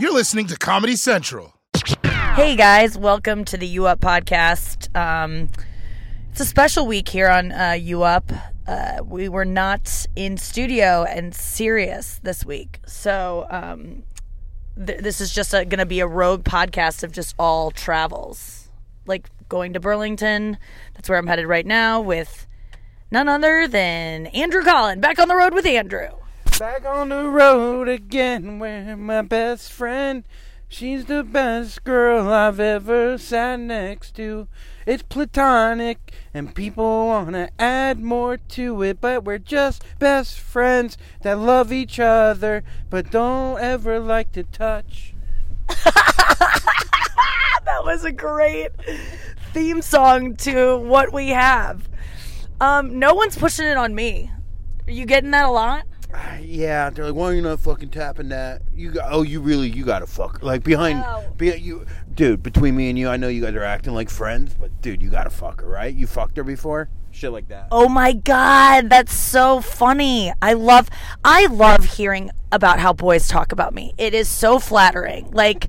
You're listening to Comedy Central. Hey guys, welcome to the U Up podcast. Um, it's a special week here on uh, U Up. Uh, we were not in studio and serious this week, so um, th- this is just going to be a rogue podcast of just all travels, like going to Burlington. That's where I'm headed right now with none other than Andrew Collin. Back on the road with Andrew. Back on the road again with my best friend. She's the best girl I've ever sat next to. It's platonic, and people want to add more to it, but we're just best friends that love each other, but don't ever like to touch. that was a great theme song to what we have. Um, no one's pushing it on me. Are you getting that a lot? Yeah, they're like, why are you not fucking tapping that? You got, oh, you really, you gotta fuck. Like behind, No. be, you, dude. Between me and you, I know you guys are acting like friends, but dude, you gotta fuck her, right? You fucked her before, shit like that. Oh my god, that's so funny. I love I love hearing about how boys talk about me. It is so flattering. Like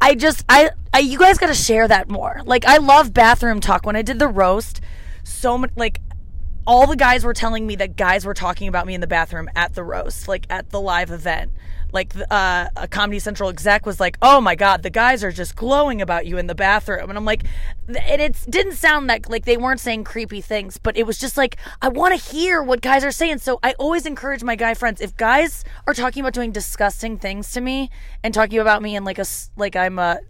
I just I, I you guys got to share that more. Like I love bathroom talk when I did the roast. So much like all the guys were telling me that guys were talking about me in the bathroom at the roast, like at the live event. Like uh, a Comedy Central exec was like, "Oh my God, the guys are just glowing about you in the bathroom," and I'm like, and it didn't sound like like they weren't saying creepy things, but it was just like I want to hear what guys are saying. So I always encourage my guy friends if guys are talking about doing disgusting things to me and talking about me in like a like I'm a,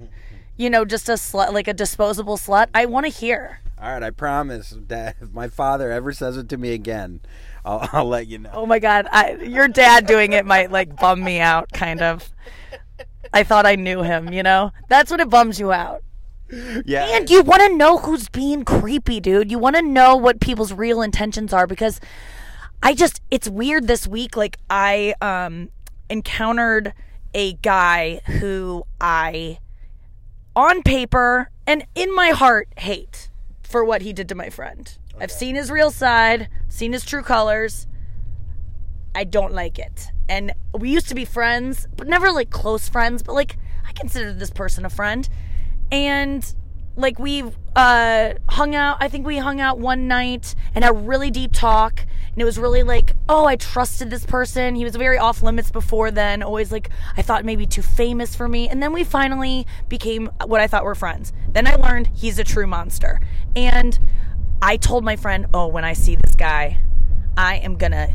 you know, just a slut, like a disposable slut. I want to hear. All right, I promise that if my father ever says it to me again, I'll, I'll let you know. Oh my god, I, your dad doing it might like bum me out, kind of. I thought I knew him, you know. That's what it bums you out. Yeah, And you want to know who's being creepy, dude. You want to know what people's real intentions are because I just it's weird this week like I um encountered a guy who I on paper and in my heart hate for what he did to my friend. I've seen his real side, seen his true colors. I don't like it. And we used to be friends, but never like close friends, but like I considered this person a friend. And like we've uh hung out, I think we hung out one night and had a really deep talk. And it was really like, oh, I trusted this person. He was very off limits before then, always like I thought maybe too famous for me. And then we finally became what I thought were friends. Then I learned he's a true monster. And I told my friend, "Oh, when I see this guy, I am gonna,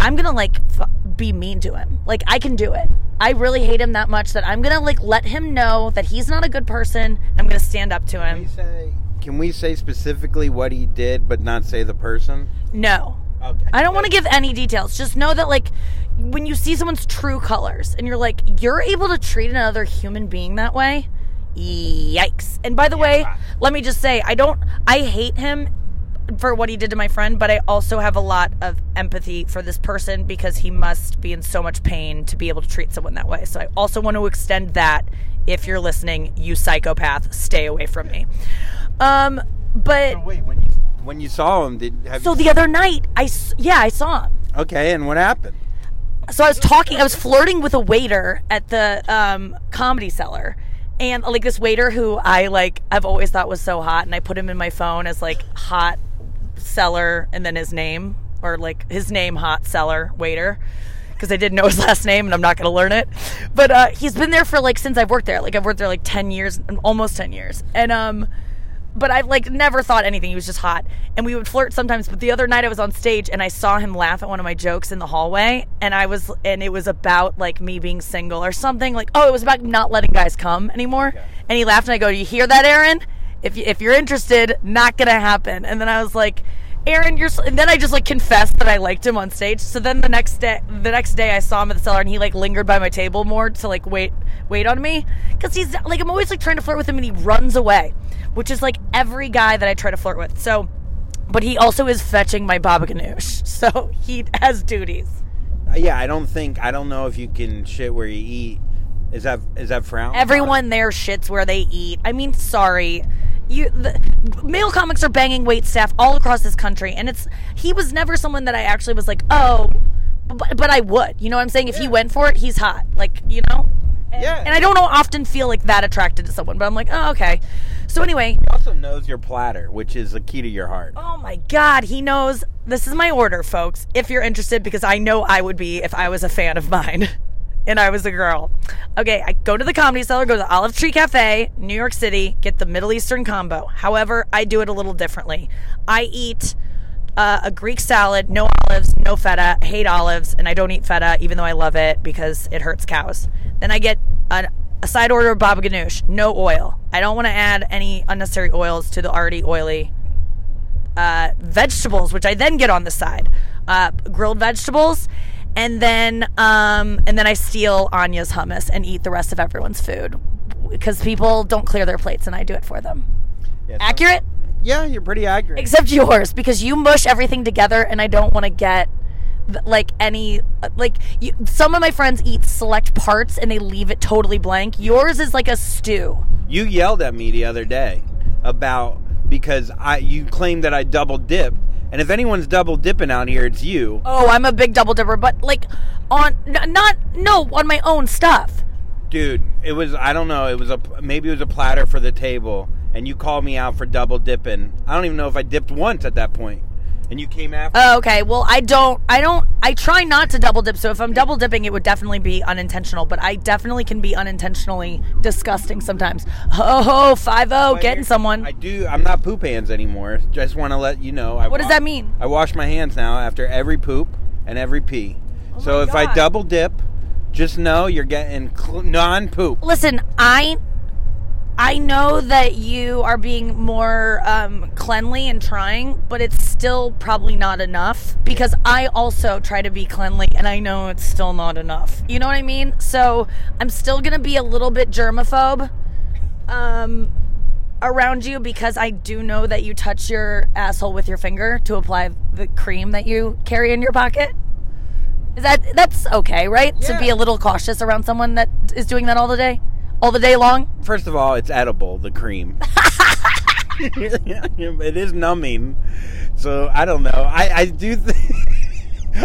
I'm gonna like f- be mean to him. Like I can do it. I really hate him that much that I'm gonna like let him know that he's not a good person. I'm gonna stand up to Can we him. say, can we say specifically what he did, but not say the person? No, Okay. I don't want to give any details. Just know that like when you see someone's true colors and you're like you're able to treat another human being that way. Yikes. And by the way, let me just say I don't I hate him for what he did to my friend, but I also have a lot of empathy for this person because he must be in so much pain to be able to treat someone that way. So I also want to extend that if you're listening, you psychopath, stay away from me. Um but Wait, when you when you saw him, did have so the other night I s- yeah, I saw him. okay? And what happened? so I was talking, I was flirting with a waiter at the um, comedy cellar. And like this waiter who I like, I've always thought was so hot, and I put him in my phone as like hot seller, and then his name, or like his name, hot seller waiter, because I didn't know his last name, and I'm not gonna learn it. But uh, he's been there for like since I've worked there. Like I've worked there like ten years, almost ten years, and um, but I've like never thought anything. He was just hot, and we would flirt sometimes. But the other night I was on stage and I saw him laugh at one of my jokes in the hallway, and I was, and it was about like me being single or something. Like, oh, it was about not letting guys come anymore. And he laughed, and I go, "Do you hear that, Aaron? If you, if you're interested, not gonna happen." And then I was like. Aaron, you're. And then I just like confessed that I liked him on stage. So then the next day, the next day I saw him at the cellar, and he like lingered by my table more to like wait, wait on me, because he's like I'm always like trying to flirt with him, and he runs away, which is like every guy that I try to flirt with. So, but he also is fetching my baba ganoush, so he has duties. Uh, yeah, I don't think I don't know if you can shit where you eat. Is that is that frowned? Everyone there shits where they eat. I mean, sorry. You, the, male comics are banging wait staff all across this country, and it's he was never someone that I actually was like, oh, but, but I would. You know what I'm saying? If he went for it, he's hot. Like you know. yeah. And I don't often feel like that attracted to someone, but I'm like, oh, okay. So anyway, He also knows your platter, which is the key to your heart. oh my God, he knows this is my order, folks. If you're interested, because I know I would be if I was a fan of mine and I was a girl. Okay, I go to the comedy cellar, go to the Olive Tree Cafe, New York City, get the Middle Eastern combo. However, I do it a little differently. I eat uh, a Greek salad, no olives, no feta, I hate olives, and I don't eat feta even though I love it because it hurts cows. Then I get a, a side order of baba ganoush, no oil. I don't want to add any unnecessary oils to the already oily uh, vegetables, which I then get on the side, uh, grilled vegetables, and then um, and then I steal Anya's hummus and eat the rest of everyone's food because people don't clear their plates and I do it for them. Yeah, Accurate, Yeah, you're pretty accurate. except yours because you mush everything together, and I don't want to get like any like you, some of my friends eat select parts and they leave it totally blank. Yours is like a stew. You yelled at me the other day about because I you claimed that I double dipped, and if anyone's double dipping out here, it's you. Oh, I'm a big double dipper, but like on n- not no on my own stuff. Dude, it was I don't know, it was a maybe it was a platter for the table and you called me out for double dipping. I don't even know if I dipped once at that point. And you came after Oh, okay. Well, I don't. I don't. I try not to double dip. So if I'm double dipping, it would definitely be unintentional. But I definitely can be unintentionally disgusting sometimes. Ho five oh, getting someone. I do I'm not poop hands anymore. Just want to let you know. I What does wa- that mean? I wash my hands now after every poop and every pee. Oh so Oh my if I double dip, just know you're getting cl- non-poop. Listen, I. I know that you are being more um, cleanly and trying, but it's still probably not enough because I also try to be cleanly and I know it's still not enough. You know what I mean? So I'm still going to be a little bit germaphobe um, around you because I do know that you touch your asshole with your finger to apply the cream that you carry in your pocket. Is that that's okay, right? To be a little cautious around someone that is doing that all the day, all the day long. First of all, it's edible, the cream. it is numbing. So I don't know. I, I do th-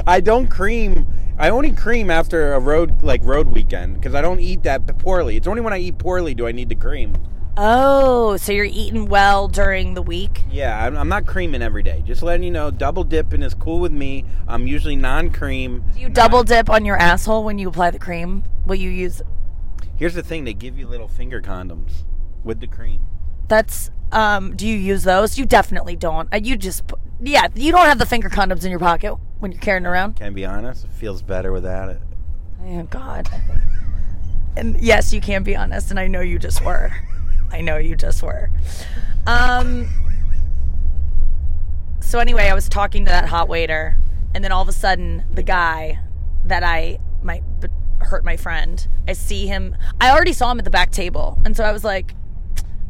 I don't cream I only cream after a road like road weekend because I don't eat that poorly. It's only when I eat poorly do I need to cream. Oh, so you're eating well during the week? Yeah, I'm, I'm not creaming every day. Just letting you know, double dipping is cool with me. I'm usually non-cream. Do you double dip on your asshole when you apply the cream? Will you use? Here's the thing: they give you little finger condoms with the cream. That's um. Do you use those? You definitely don't. Uh, You just yeah. You don't have the finger condoms in your pocket when you're carrying around. Can I be honest? It feels better without it. Oh God. And yes, you can be honest, and I know you just were. I know you just were. Um. So anyway, I was talking to that hot waiter, and then all of a sudden, the guy that I might hurt my friend. I see him. I already saw him at the back table, and so I was like,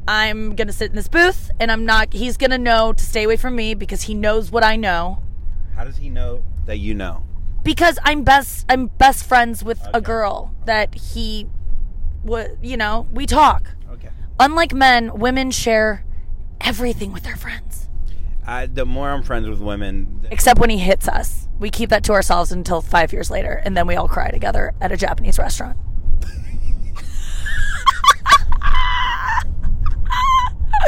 "I'm gonna sit in this booth, and I'm not. He's gonna know to stay away from me because he knows what I know." How does he know that you know? because I'm best I'm best friends with a girl that he would you know we talk Okay. unlike men women share everything with their friends I, the more I'm friends with women, except when he hits us we keep that to ourselves until 5 years later and then we all cry together at a Japanese restaurant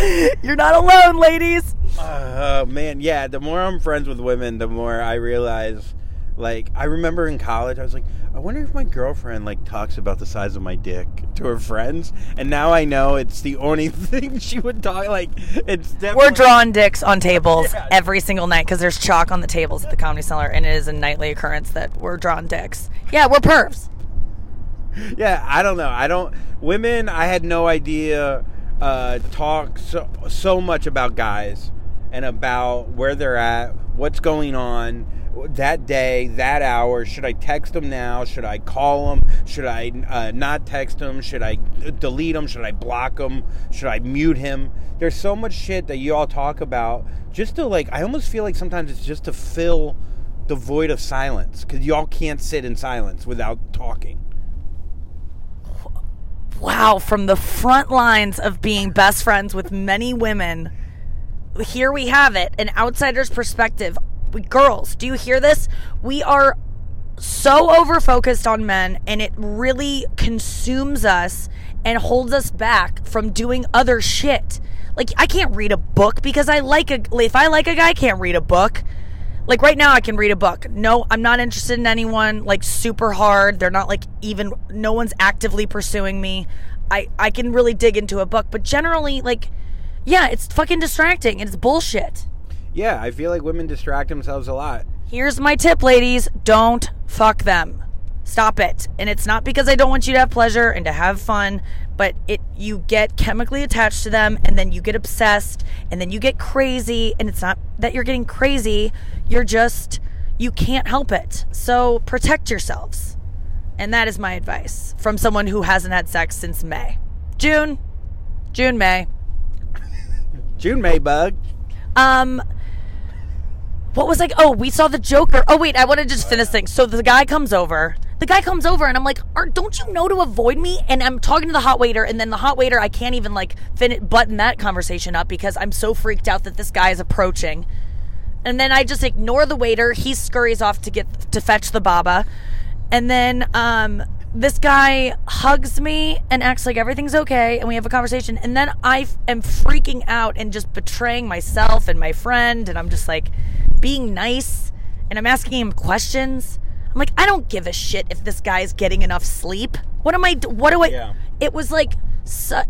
You're not alone ladies uh, man, yeah. The more I'm friends with women, the more I realize. Like, I remember in college, I was like, I wonder if my girlfriend like talks about the size of my dick to her friends, and now I know it's the only thing she would talk. Like, it's definitely We're drawing dicks on tables Yeah. every single night because there's chalk on the tables at the comedy cellar, and it is a nightly occurrence that we're drawing dicks. Yeah, we're pervs. Yeah, I don't know. I don't. Women, I had no idea. Uh, talk so so much about guys and about where they're at, what's going on that day, that hour. Should I text them now? Should I call them? Should I uh, not text them? Should I delete them? Should I block them? Should I mute him? There's so much shit that you all talk about just to like. I almost feel like sometimes it's just to fill the void of silence because y'all can't sit in silence without talking. Wow, from the front lines of being best friends with many women, here we have it an outsider's perspective. We, girls, do you hear this? We are so over focused on men and it really consumes us and holds us back from doing other shit. Like I can't read a book because I like a if I like a guy I can't read a book. Like right now I can read a book. No, I'm not interested in anyone like super hard. They're not like even no one's actively pursuing me. I I can really dig into a book, but generally like yeah, it's fucking distracting. It's bullshit. Yeah, I feel like women distract themselves a lot. Here's my tip, ladies don't fuck them. Stop it. And it's not because I don't want you to have pleasure and to have fun, but it you get chemically attached to them and then you get obsessed and then you get crazy and it's not that you're getting crazy, you're just you can't help it. So protect yourselves. And that is my advice from someone who hasn't had sex since May. June. June, May. June May bug. Um what was like oh we saw the joker. Oh wait i want to just finish things. So the guy comes over. The guy comes over and i'm like don't you know to avoid me? And i'm talking to the hot waiter and then the hot waiter i can't even like fin- button that conversation up because i'm so freaked out that this guy is approaching. And then i just ignore the waiter. He scurries off to get to fetch the baba. And then um this guy hugs me and acts like everything's okay and we have a conversation and then i f- am freaking out and just betraying myself and my friend and i'm just like being nice and i'm asking him questions i'm like i don't give a shit if this guy's getting enough sleep what am i what do i Yeah. it was like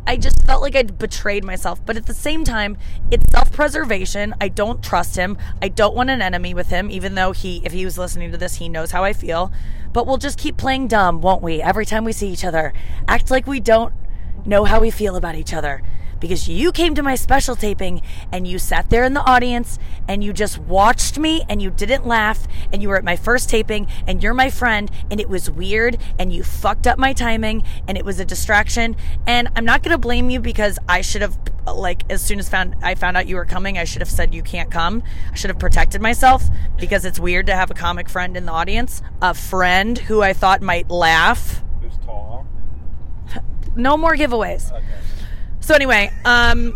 I just felt like I'd betrayed myself, but at the same time, it's self-preservation. I don't trust him. I don't want an enemy with him, even though he, if he was listening to this, he knows how I feel. But we'll just keep playing dumb, won't we? Every time we see each other, act like we don't know how we feel about each other. Because you came to my special taping and you sat there in the audience and you just watched me and you didn't laugh and you were at my first taping and you're my friend and it was weird and you fucked up my timing and it was a distraction and I'm not going to blame you because I should have like as soon as found I found out you were coming I should have said you can't come. I should have protected myself because it's weird to have a comic friend in the audience, a friend who I thought might laugh. Who's tall? No more giveaways. So anyway, um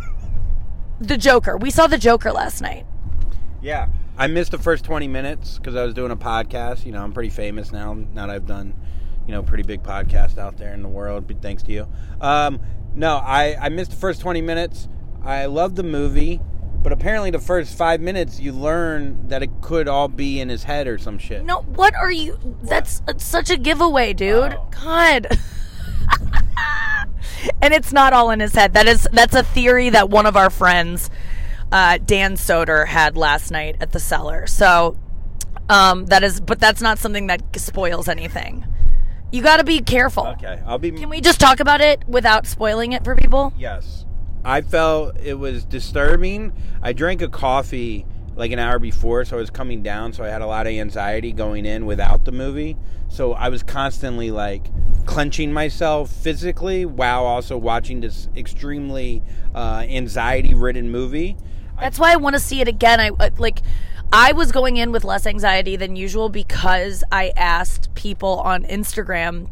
the Joker. We saw the Joker last night. Yeah. I missed the first 20 minutes because I was doing a podcast. You know, I'm pretty famous now. Now that I've done, you know, pretty big podcast out there in the world, thanks to you. Um, no, I, I missed the first 20 minutes. I loved the movie, but apparently the first five minutes you learn that it could all be in his head or some shit. No, what are you? That's such a giveaway, dude. Oh. God. and it's not all in his head. That is that's a theory that one of our friends, uh, Dan Soder, had last night at the cellar. So, um, that is, but that's not something that spoils anything. You got to be careful. Okay, I'll be. Can we just talk about it without spoiling it for people? Yes. I felt it was disturbing. I drank a coffee like an hour before, so I was coming down, so I had a lot of anxiety going in without the movie. So I was constantly like clenching myself physically while also watching this extremely uh, anxiety ridden movie. That's why I want to see it again. I uh, like I was going in with less anxiety than usual because I asked people on Instagram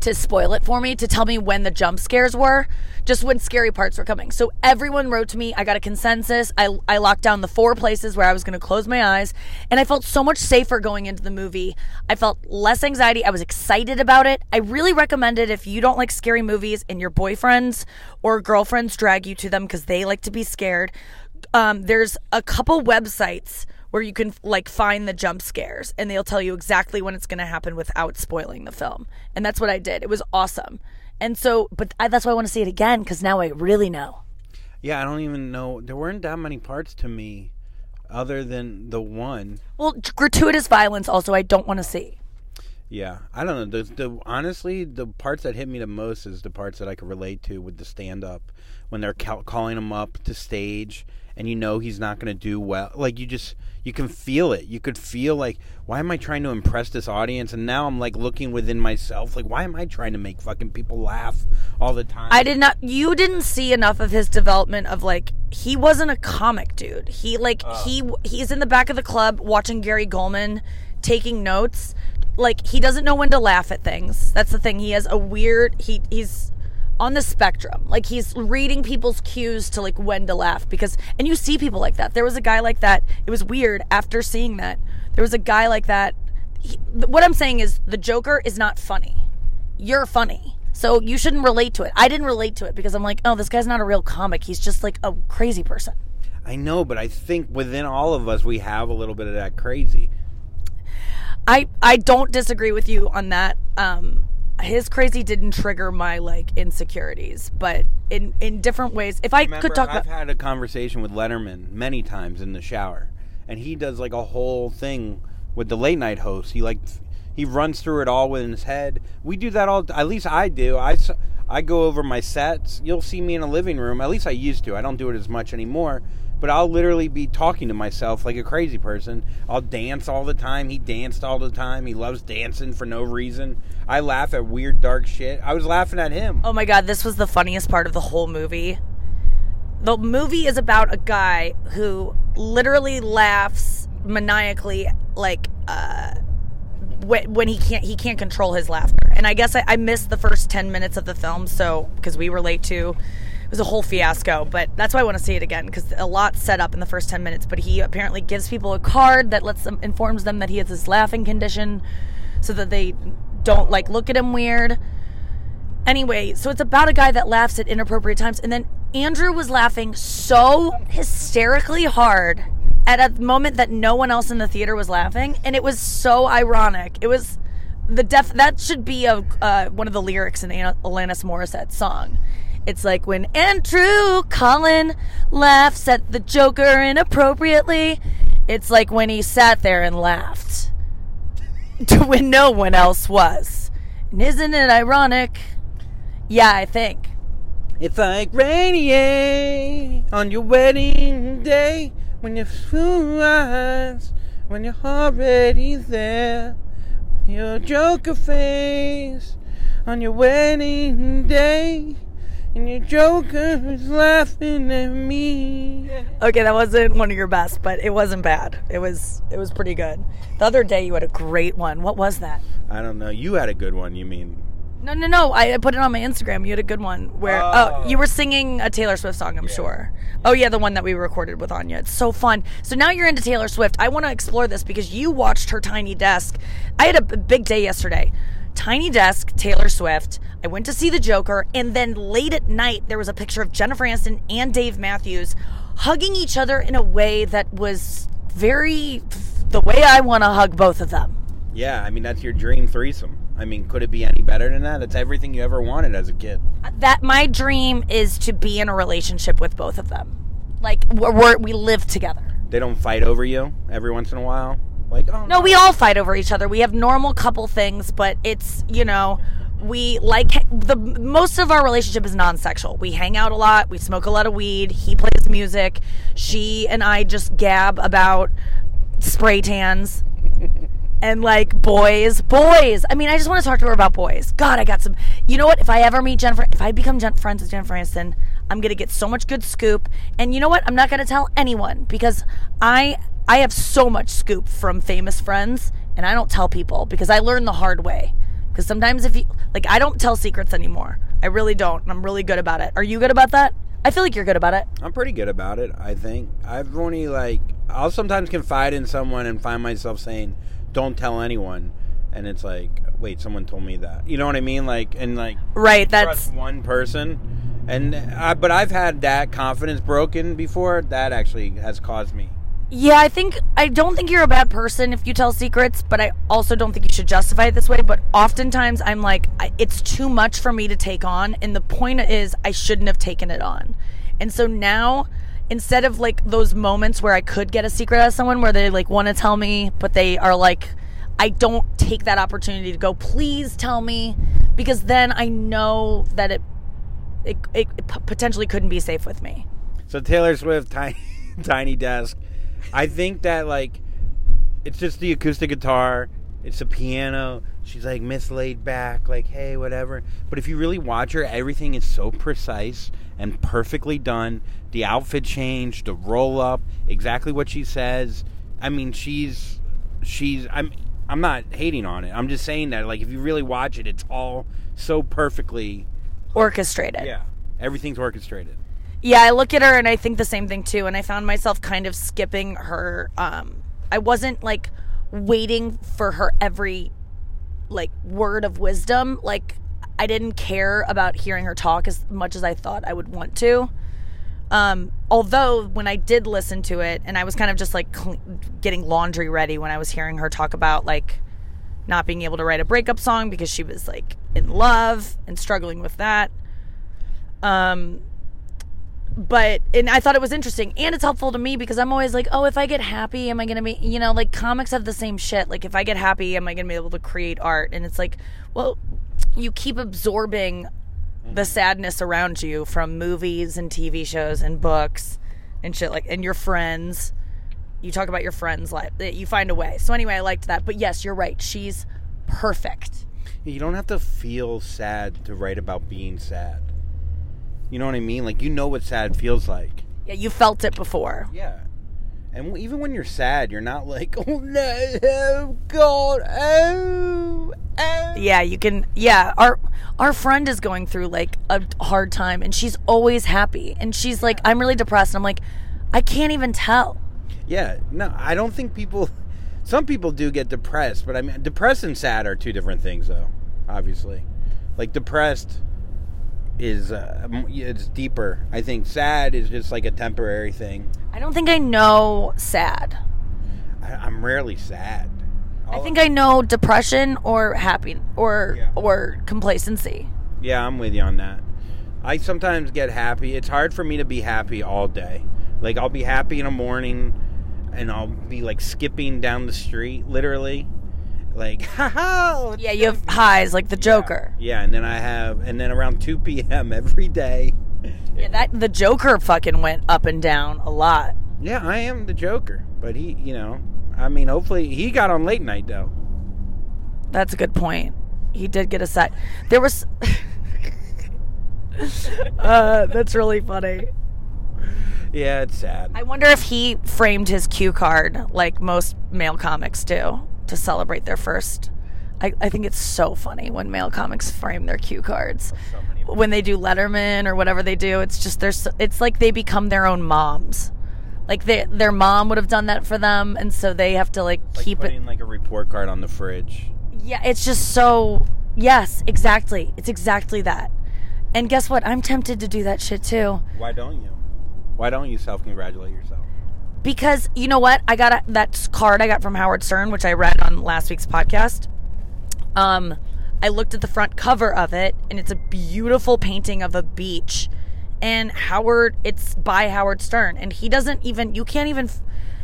to spoil it for me to tell me when the jump scares were, just when scary parts were coming. So everyone wrote to me. I got a consensus. I I locked down the four places where I was going to close my eyes, and I felt so much safer going into the movie. I felt less anxiety. I was excited about it. I really recommend it if you don't like scary movies and your boyfriends or girlfriends drag you to them because they like to be scared um, there's a couple websites where you can like find the jump scares and they'll tell you exactly when it's going to happen without spoiling the film and that's what i did it was awesome and so but I, that's why i want to see it again because now i really know Yeah, I don't even know. There weren't that many parts to me other than the one. well gratuitous violence also i don't want to see Yeah, I don't know. The, the honestly, the parts that hit me the most is the parts that I could relate to with the stand up when they're ca- calling him up to stage, and you know he's not going to do well. Like you just you can feel it. You could feel like, why am I trying to impress this audience? And now I'm like looking within myself, like, why am I trying to make fucking people laugh all the time? i did not you didn't see enough of his development of like he wasn't a comic dude he like oh. he he's in the back of the club watching Gary Gulman taking notes like he doesn't know when to laugh at things that's the thing he has a weird he he's on the spectrum like he's reading people's cues to like when to laugh because and you see people like that there was a guy like that it was weird after seeing that there was a guy like that he, what I'm saying is the Joker is not funny. You're funny. So you shouldn't relate to it. I didn't relate to it because I'm like, oh, this guy's not a real comic. He's just like a crazy person. I know, but I think within all of us, we have a little bit of that crazy. I I don't disagree with you on that. Um, his crazy didn't trigger my like insecurities, but in in different ways. If I Remember, could talk I've about had a conversation with Letterman many times in the shower, and he does like a whole thing with the late night host. He like he runs through it all within his head. We do that all. At least I do. I I go over my sets. You'll see me in a living room. At least I used to. I don't do it as much anymore. But I'll literally be talking to myself like a crazy person. I'll dance all the time. He danced all the time. He loves dancing for no reason. I laugh at weird, dark shit. I was laughing at him. Oh my god, this was the funniest part of the whole movie. The movie is about a guy who literally laughs maniacally, like uh, when, he can't he can't control his laughter. And I guess I, I missed the first ten minutes of the film, so because we were late too. It was a whole fiasco, but that's why I want to see it again because a lot set up in the first ten minutes. But he apparently gives people a card that lets them informs them that he has this laughing condition, so that they don't like look at him weird. Anyway, so it's about a guy that laughs at inappropriate times. And then Andrew was laughing so hysterically hard at a moment that no one else in the theater was laughing. And it was so ironic. It was the def that should be a uh, one of the lyrics in Alanis Morissette's song. It's like when Andrew Collin laughs at the Joker inappropriately. It's like when he sat there and laughed to when no one else was. And isn't it ironic? Yeah, I think. It's like rainy eh, on your wedding day when you're full eyes, when you're already there. Your joker face on your wedding day, and your joker is laughing at me. Okay, that wasn't one of your best, but it wasn't bad. It was it was pretty good. The other day you had a great one. What was that? I don't know. You had a good one. You mean? No, no, no. I I put it on my Instagram. You had a good one where oh, Oh. you were singing a Taylor Swift song, I'm sure. Oh yeah, the one that we recorded with Anya. It's so fun. So now you're into Taylor Swift. I want to explore this because you watched her Tiny Desk. I had a big day yesterday. Tiny Desk, Taylor Swift. I went to see the Joker, and then late at night there was a picture of Jennifer Aniston and Dave Matthews hugging each other in a way that was very the way I want to hug both of them. Yeah, I mean that's your dream threesome. I mean, could it be any better than that? That's everything you ever wanted as a kid. that my dream is to be in a relationship with both of them. Like we're, we live together. They don't fight over you every once in a while. Like, oh No, we all fight over each other. We have normal couple things, but it's you know we like the most of our relationship is non-sexual. We hang out a lot. We smoke a lot of weed. He plays music. She and I just gab about spray tans and like boys, boys. I mean, I just want to talk to her about boys. God, I got some. You know what? If I ever meet Jennifer, if I become Jen- friends with Jennifer Aniston, I'm gonna get so much good scoop. And you know what? I'm not gonna tell anyone because I I have so much scoop from famous friends, and I don't tell people because I learned the hard way. Because sometimes if you like, I don't tell secrets anymore. I really don't. and I'm really good about it. Are you good about that? I feel like you're good about it. I'm pretty good about it, I think. I've only like I'll sometimes confide in someone and find myself saying, "Don't tell anyone." And it's like, "Wait, someone told me that." You know what I mean? Like and like Right. That's one person. And I, but I've had that confidence broken before. That actually has caused me. Yeah, I think I don't think you're a bad person if you tell secrets, but I also don't think you should justify it this way. But oftentimes I'm like, I, it's too much for me to take on, and the point is, I shouldn't have taken it on. And so now, instead of like those moments where I could get a secret out of someone where they like want to tell me, but they are like, I don't take that opportunity to go, please tell me, because then I know that it it, it potentially couldn't be safe with me. So Taylor Swift, tiny, tiny desk. I think that like it's just the acoustic guitar, it's the piano. She's like mislaid back, like hey, whatever. But if you really watch her, everything is so precise and perfectly done. The outfit change, the roll up, exactly what she says. I mean, she's she's I'm I'm not hating on it. I'm just saying that like if you really watch it, it's all so perfectly Orchestrated. yeah. Everything's orchestrated. Yeah, I look at her and I think the same thing too. And I found myself kind of skipping her. Um, I wasn't like waiting for her every like word of wisdom. Like I didn't care about hearing her talk as much as I thought I would want to. Um, although when I did listen to it, and I was kind of just like cl- getting laundry ready when I was hearing her talk about like not being able to write a breakup song because she was like in love and struggling with that. Um, but and I thought it was interesting and it's helpful to me because I'm always like, oh, if I get happy, am I gonna be you know, like comics have the same shit. Like if I get happy, am I gonna be able to create art? And it's like, well, you keep absorbing the mm-hmm. sadness around you from movies and TV shows and books and shit like and your friends. You talk about your friends' life. You find a way. So anyway, I liked that. But yes, you're right. She's perfect. You don't have to feel sad to write about being sad. You know what I mean? Like you know what sad feels like. Yeah, you felt it before. Yeah. And even when you're sad, you're not like, oh no, oh God, oh, oh. Yeah, you can. Yeah, our our friend is going through like a hard time, and she's always happy, and she's like, I'm really depressed. And I'm like, I can't even tell. Yeah, no, I don't think people. Some people do get depressed, but I mean, depressed and sad are two different things, though. Obviously, like depressed is uh, it's deeper. I think sad is just like a temporary thing. I don't think I know sad. I, I'm rarely sad. I think I know depression or happy or Yeah. or complacency. Yeah, I'm with you on that. I sometimes get happy. It's hard for me to be happy all day. Like I'll be happy in the morning and I'll be like skipping down the street literally. Like, ha ha. Yeah, you have highs like the Joker. Yeah, and then I have and then around 2 p.m. every day. Yeah, that the Joker fucking went up and down a lot. Yeah, I am the Joker, but he, you know, I mean, hopefully he got on late night though. That's a good point. He did get a set. There was. uh, that's really funny. Yeah, it's sad. I wonder if he framed his cue card like most male comics do to celebrate their first. I, I think it's so funny when male comics frame their cue cards. So When they do Letterman or whatever they do, it's just there's it's like they become their own moms. Like they, their mom would have done that for them, and so they have to like like keep it. like a report card on the fridge. Yeah, it's just so. Yes, exactly. It's exactly that. And guess what? I'm tempted to do that shit too. Why don't you? Why don't you self congratulate yourself? Because you know what? I got a, that card I got from Howard Stern, which I read on last week's podcast. Um, I looked at the front cover of it, and it's a beautiful painting of a beach. And Howard, it's by Howard Stern, and he doesn't even. You can't even.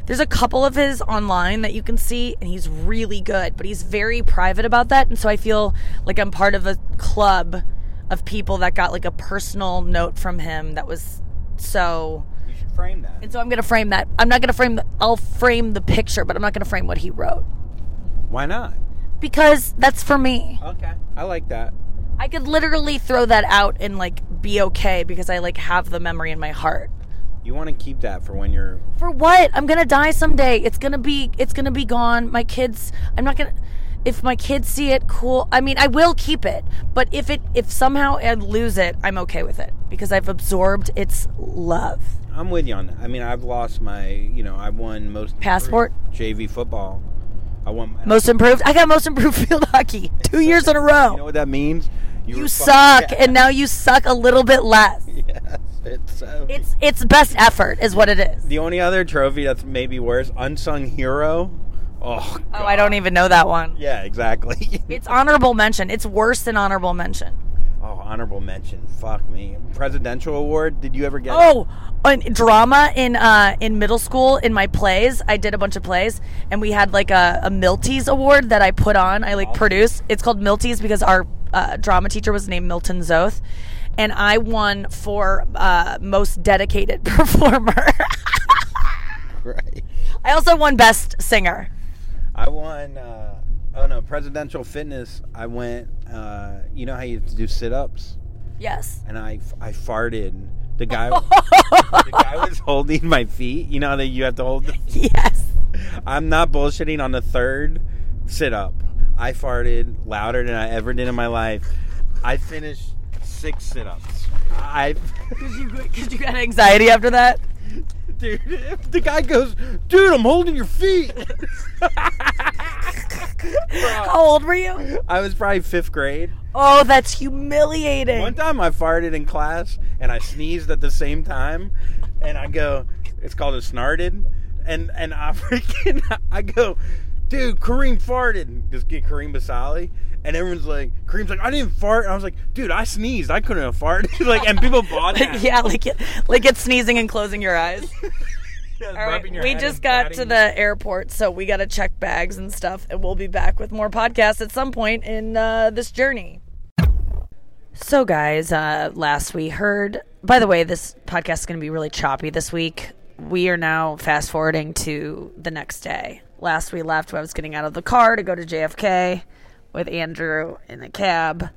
There's a couple of his online that you can see, and he's really good, but he's very private about that. And so I feel like I'm part of a club of people that got like a personal note from him that was so. Frame that. And so I'm going to frame that. I'm not going to frame the, I'll frame the picture, but I'm not going to frame what he wrote Why not? because that's for me. Okay, I like that. I could literally throw that out and like be okay because I like have the memory in my heart. You want to keep that for when you're. For what? I'm going to die someday. It's going to be it's going to be gone. My kids, I'm not going to if my kids see it, cool. I mean, I will keep it, but if it if somehow I lose it, I'm okay with it because I've absorbed its love. I'm with you on that. I mean, I've lost my. You know, I won most Passport? JV football. I won. Most improved. I got most improved field hockey 2 years in a row. You know what that means? You were suck, and now you suck a little bit less. yes, it's so. It's it's best effort is what it is. the only other trophy that's maybe worse, unsung hero. Oh. Oh, I don't even know that one. Yeah, exactly. It's honorable mention. It's worse than honorable mention. Honorable mention. Fuck me. Presidential award. Did you ever get? Oh, on drama in uh in middle school in my plays. I did a bunch of plays, and we had like a, a Milties award that I put on. I like produce. It's called Milties because our uh, drama teacher was named Milton Zoth, and I won for uh, most dedicated performer. right. I also won best singer. I won. Uh, oh no, presidential fitness. I went. Uh, you know how you have to do sit-ups, Yes. and I I farted. The guy, the guy was holding my feet. You know how that you have to hold. The, Yes. I'm not bullshitting. On the third sit-up, I farted louder than I ever did in my life. I finished six sit-ups. I, Cause you, cause you got anxiety after that. dude, the guy goes, dude, I'm holding your feet. How old were you? I was probably fifth grade. Oh, that's humiliating. One time I farted in class and I sneezed at the same time, and I go, it's called a snarted, and and I freaking I go, dude, Kareem farted. Just get Kareem Basali, and everyone's like, Kareem's like, I didn't fart. And I was like, dude, I sneezed. I couldn't have farted. like, and people bought that. yeah, like it, like it's sneezing and closing your eyes. Just All right, we just got patting to the airport, so we got to check bags and stuff, and we'll be back with more podcasts at some point in uh, this journey. So, guys, uh, last we heard. By the way, this podcast is going to be really choppy this week. We are now fast forwarding to the next day. Last we left, I was getting out of the car to go to JFK with Andrew in the cab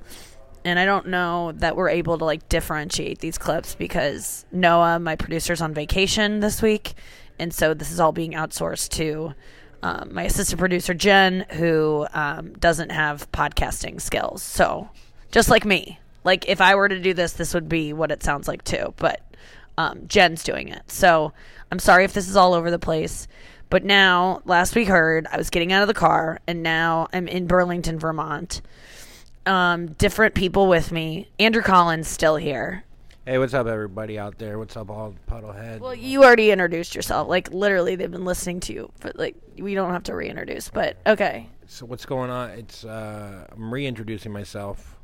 and I don't know that we're able to like differentiate these clips because Noah, my producer's on vacation this week, and so this is all being outsourced to um, my assistant producer Jen, who um, doesn't have podcasting skills. So just like me, like if I were to do this, this would be what it sounds like too. But um, Jen's doing it, so I'm sorry if this is all over the place. But now, last we heard, I was getting out of the car, and now I'm in Burlington, Vermont um, different people with me. Andrew Collins still here. Hey, what's up, everybody out there? What's up, all puddlehead? Well, you already introduced yourself. Like literally, they've been listening to you, but like we don't have to reintroduce. But okay, So what's going on? It's uh, I'm reintroducing myself.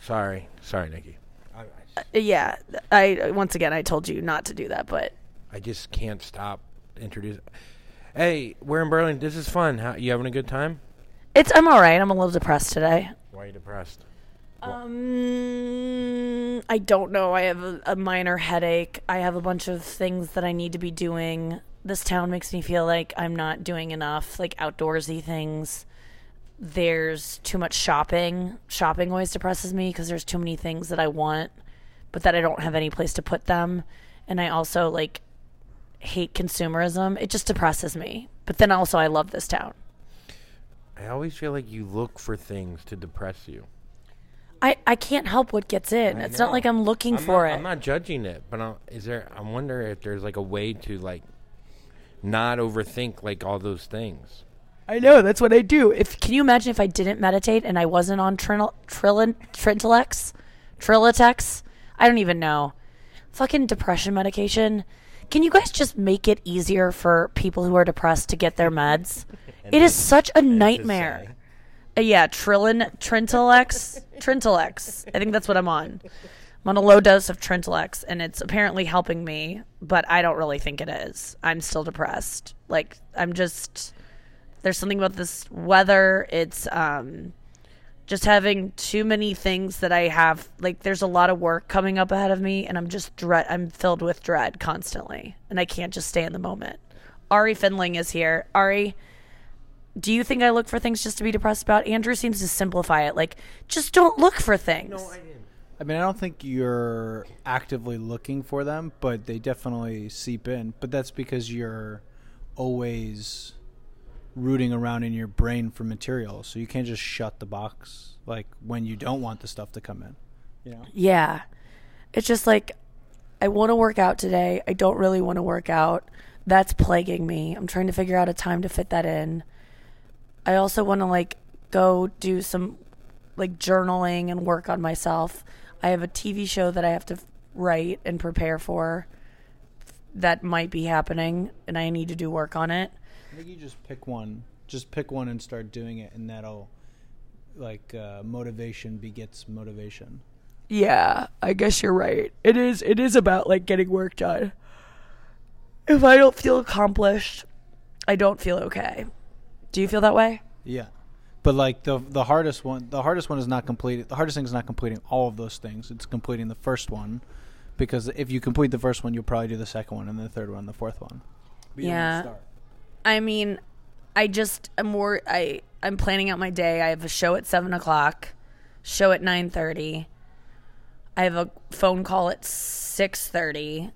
Sorry, sorry, Nikki. I, I, Uh, yeah. I once again I told you not to do that, but I just can't stop introducing. Hey, we're in Berlin. This is fun. How, you having a good time? it's I'm all right. I'm a little depressed today. Why are you depressed? Um, I don't know. I have a, a minor headache. I have a bunch of things that I need to be doing. This town makes me feel like I'm not doing enough, like outdoorsy things. There's too much shopping. Shopping always depresses me because there's too many things that I want, but that I don't have any place to put them. And I also like hate consumerism. It just depresses me. But then also, I love this town. I always feel like you look for things to depress you. I, I can't help what gets in. I It's not like I'm looking I'm for not, it. I'm not judging it, but i is there? I wonder if there's like a way to like not overthink like all those things. I know that's what I do. If can you imagine if I didn't meditate and I wasn't on Trin- Trillin Trintellix, Trilitex? I don't even know. Fucking depression medication. Can you guys just make it easier for people who are depressed to get their meds? it is such a nightmare. Uh, yeah, Trillin Trintellix, Trintellix. I think that's what I'm on. I'm on a low dose of Trintellix, and it's apparently helping me, but I don't really think it is. I'm still depressed. Like I'm just there's something about this weather. It's um just having too many things that I have like there's a lot of work coming up ahead of me and I'm just dread I'm filled with dread constantly and I can't just stay in the moment. Ari Finling is here. Ari, do you think I look for things just to be depressed about? Andrew seems to simplify it like just don't look for things. No idea. I mean, I don't think you're actively looking for them, but they definitely seep in. But that's because you're always rooting around in your brain for material, so you can't just shut the box like when you don't want the stuff to come in. You know? Yeah. It's just like I want to work out today. I don't really want to work out. That's plaguing me. I'm trying to figure out a time to fit that in. I also want to like go do some like journaling and work on myself. I have a TV show that I have to write and prepare for that might be happening and I need to do work on it. I think you just pick one, just pick one and start doing it, and that'll like uh, motivation begets motivation. Yeah, I guess you're right. It is it is about like getting work done. If I don't feel accomplished, I don't feel okay. Do you feel that way? Yeah. But like the the hardest one, the hardest one is not completing. The hardest thing is not completing all of those things. It's completing the first one, because if you complete the first one, you'll probably do the second one and the third one, and the fourth one. But you Yeah. I mean, I just am more. I I'm planning out my day. I have a show at seven o'clock, show at nine thirty. I have a phone call at six thirty,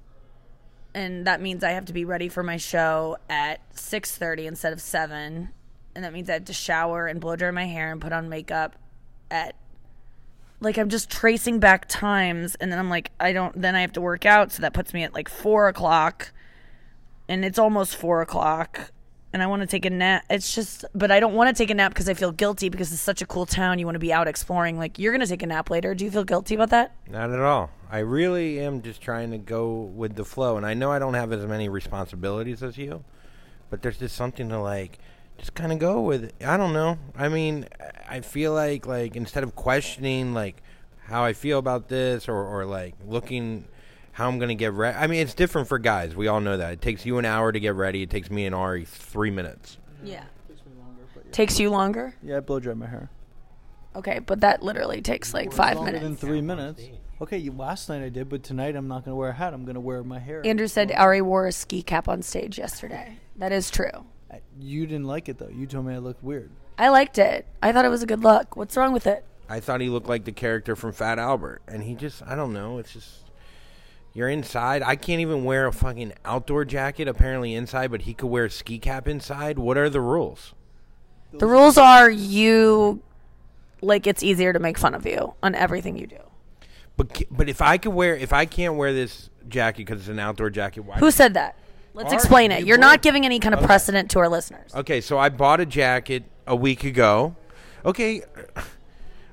and that means I have to be ready for my show at six thirty instead of seven, and that means I have to shower and blow dry my hair and put on makeup at. Like I'm just tracing back times, and then I'm like, I don't. Then I have to work out, so that puts me at like four o'clock, and it's almost four o'clock and I want to take a nap. It's just, but I don't want to take a nap because I feel guilty because it's such a cool town. You want to be out exploring. Like you're gonna take a nap later. Do you feel guilty about that? Not at all. I really am just trying to go with the flow, and I know I don't have as many responsibilities as you, but there's just something to like, just kind of go with. It. I don't know. I mean, I feel like like instead of questioning like how I feel about this or or like looking how I'm gonna get ready. I mean, it's different for guys. We all know that. It takes you an hour to get ready. It takes me and Ari three minutes. Yeah. Takes me longer. But yeah. Takes you longer. Yeah, I blow dry my hair. Okay, but that literally takes like five Longer than three minutes. Okay, you, last night I did, but tonight I'm not going to wear a hat. I'm going to wear my hair. Andrew said Ari wore a ski cap on stage yesterday. That is true. I- you didn't like it though. You told me I looked weird. I liked it. I thought it was a good look. What's wrong with it? I thought he looked like the character from Fat Albert, and he just I don't know. It's just you're inside. I can't even wear a fucking outdoor jacket apparently inside, but he could wear a ski cap inside. What are the rules? The rules are you like it's easier to make fun of you on everything you do. But but if I could wear if I can't wear this jacket because it's an outdoor jacket, why? Who said that? Let's explain it. you You're not giving any kind of precedent to our listeners. Okay, so I bought a jacket a week ago. Okay,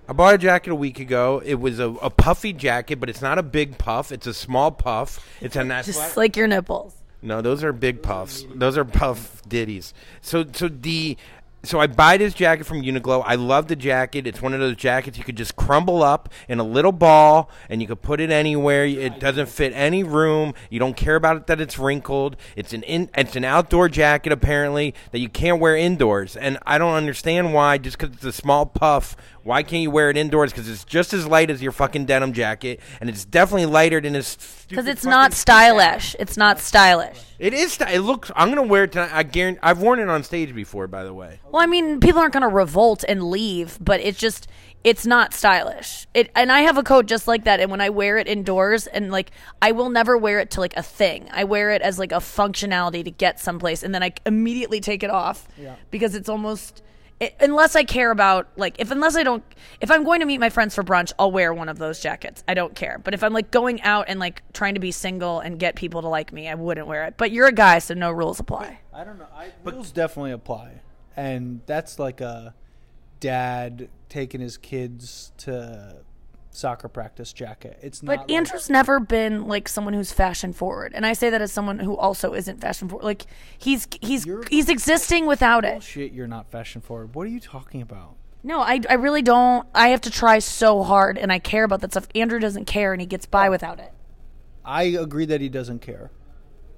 I bought a jacket a week ago. It was a, a puffy jacket, but it's not a big puff. It's a small puff. It's a nice. Just like your nipples. No, those are big puffs. Those are puff ditties. So so the so I buy this jacket from Uniqlo. I love the jacket. It's one of those jackets you could just crumble up in a little ball and you could put it anywhere. It doesn't fit any room. You don't care about it that it's wrinkled. It's an in, it's an outdoor jacket apparently that you can't wear indoors. And I don't understand why just cuz it's a small puff, why can't you wear it indoors cuz it's just as light as your fucking denim jacket and it's definitely lighter than this Because it's not stylish. It's not stylish. it is. St- it looks. I'm gonna wear it tonight. I guarantee. I've worn it on stage before, by the way. Well, I mean, people aren't going to revolt and leave, but it's just it's not stylish. It and I have a coat just like that and when I wear it indoors and like I will never wear it to like a thing. I wear it as like a functionality to get someplace and then I immediately take it off because it's almost it, unless I care about like if unless I don't if I'm going to meet my friends for brunch, I'll wear one of those jackets. I don't care. But if I'm like going out and like trying to be single and get people to like me, I wouldn't wear it. But you're a guy, so no rules apply. I don't know. I, rules definitely apply, and that's like a dad taking his kids to soccer practice jacket. It's not. But like- Andrew's never been like someone who's fashion forward, and I say that as someone who also isn't fashion forward. Like he's he's he's existing without it. Bullshit, you're not fashion forward. What are you talking about? No, I, I really don't. I have to try so hard, and I care about that stuff. Andrew doesn't care, and he gets by without it. I agree that he doesn't care.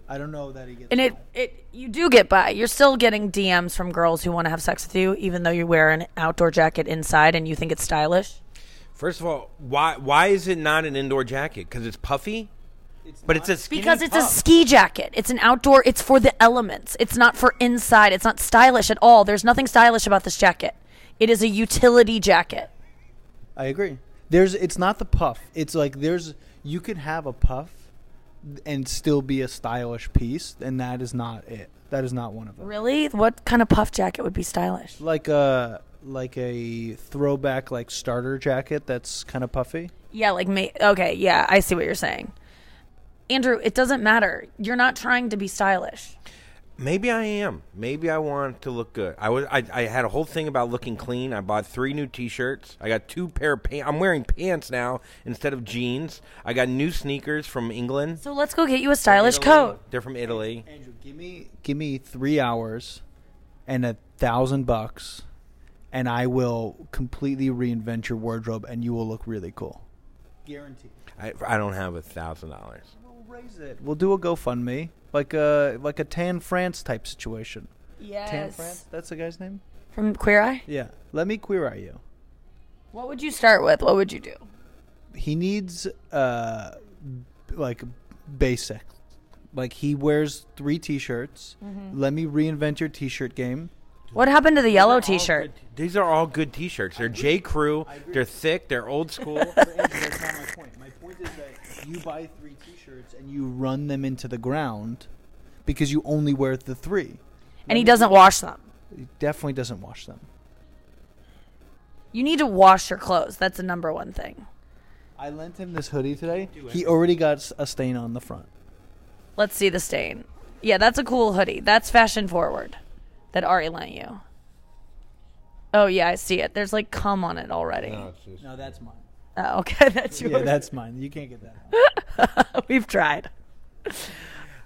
I don't know that he gets. And it it you do get by. You're still getting DMs from girls who want to have sex with you, even though you wear an outdoor jacket inside and you think it's stylish. First of all, why why is it not an indoor jacket? Because it's puffy. but it's a skinny Because it's a ski jacket. It's an outdoor. It's for the elements. It's not for inside. It's not stylish at all. There's nothing stylish about this jacket. It is a utility jacket. I agree. There's. It's not the puff. It's like there's. You could have a puff, and still be a stylish piece, and that is not it. That is not one of them. Really? What kind of puff jacket would be stylish? Like a like a throwback like starter jacket that's kind of puffy. Yeah, like me. Okay, yeah, I see what you're saying. Andrew, it doesn't matter. You're not trying to be stylish. Maybe I am. Maybe I want to look good. I was. I, I had a whole thing about looking clean. I bought three new T-shirts. I got two pair of pants. I'm wearing pants now instead of jeans. I got new sneakers from England. So let's go get you a stylish Italy. coat. They're from Italy. Andrew, give me give me three hours, and a thousand bucks, and I will completely reinvent your wardrobe, and you will look really cool. Guaranteed. I, I don't have a thousand dollars. We'll raise it. We'll do a GoFundMe, like a like a Tan France type situation. Tan France. That's the guy's name. From Queer Eye? Yeah. Let me queer eye you. What would you start with? What would you do? He needs uh like basic. Like he wears three T-shirts. Let me reinvent your T-shirt game. What happened to the yellow t shirt? These are all good T-shirts. They're J. Crew. They're thick. They're old school. But Andrew, that's not my point. My point is that you buy three T-shirts and you run them into the ground because you only wear the three. And he doesn't wash them. He definitely doesn't wash them. You need to wash your clothes. That's the number one thing. I lent him this hoodie today. He already got s- a stain on the front. Let's see the stain. Yeah, that's a cool hoodie. That's fashion forward. That Ari lent you? Oh yeah, I see it. There's like cum on it already. No, it's just- No, that's mine. Oh, okay, that's yours. Yeah, that's mine. You can't get that. We've tried.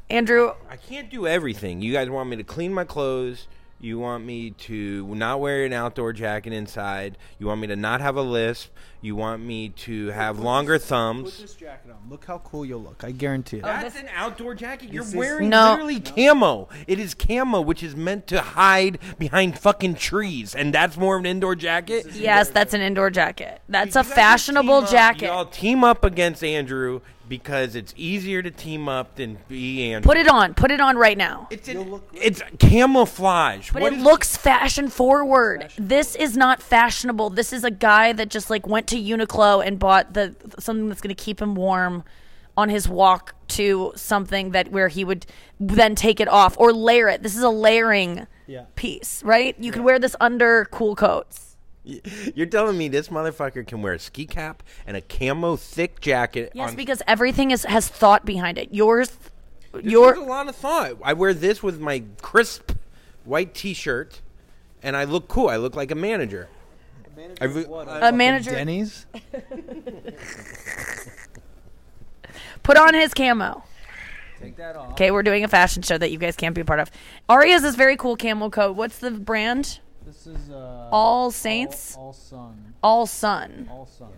Andrew, I can't do everything. You guys want me to clean my clothes. You want me to not wear an outdoor jacket inside. You want me to not have a lisp. You want me to have longer Put thumbs. this jacket on. Look how cool you'll look. I guarantee it. Oh, that's an outdoor jacket. You're This is- wearing No. literally camo. It is camo, which is meant to hide behind fucking trees, and that's more of an indoor jacket. yes, that's an indoor jacket. That's You a fashionable team up- jacket. Y'all team up against Andrew because it's easier to team up than be Andrew. Put it on. Put it on right now. It's an, it's camouflage. But What it is- looks fashion forward. This is not fashionable. This is a guy that just like went to Uniqlo and bought the something that's going to keep him warm on his walk to something that where he would then take it off or layer it. This is a layering Yeah. piece, right? You could wear this under cool coats. You're telling me this motherfucker can wear a ski cap and a camo thick jacket? Yes, on, because everything is has thought behind it. Yours, This your a lot of thought. I wear this with my crisp white T-shirt, and I look cool. I look like a manager. I re- a manager Denny's. put on his camo. Take that off. Okay, we're doing a fashion show that you guys can't be a part of. Ari has this very cool camel coat. What's the brand? This is uh, All Saints? All, all Sun. All Sun. All Sun.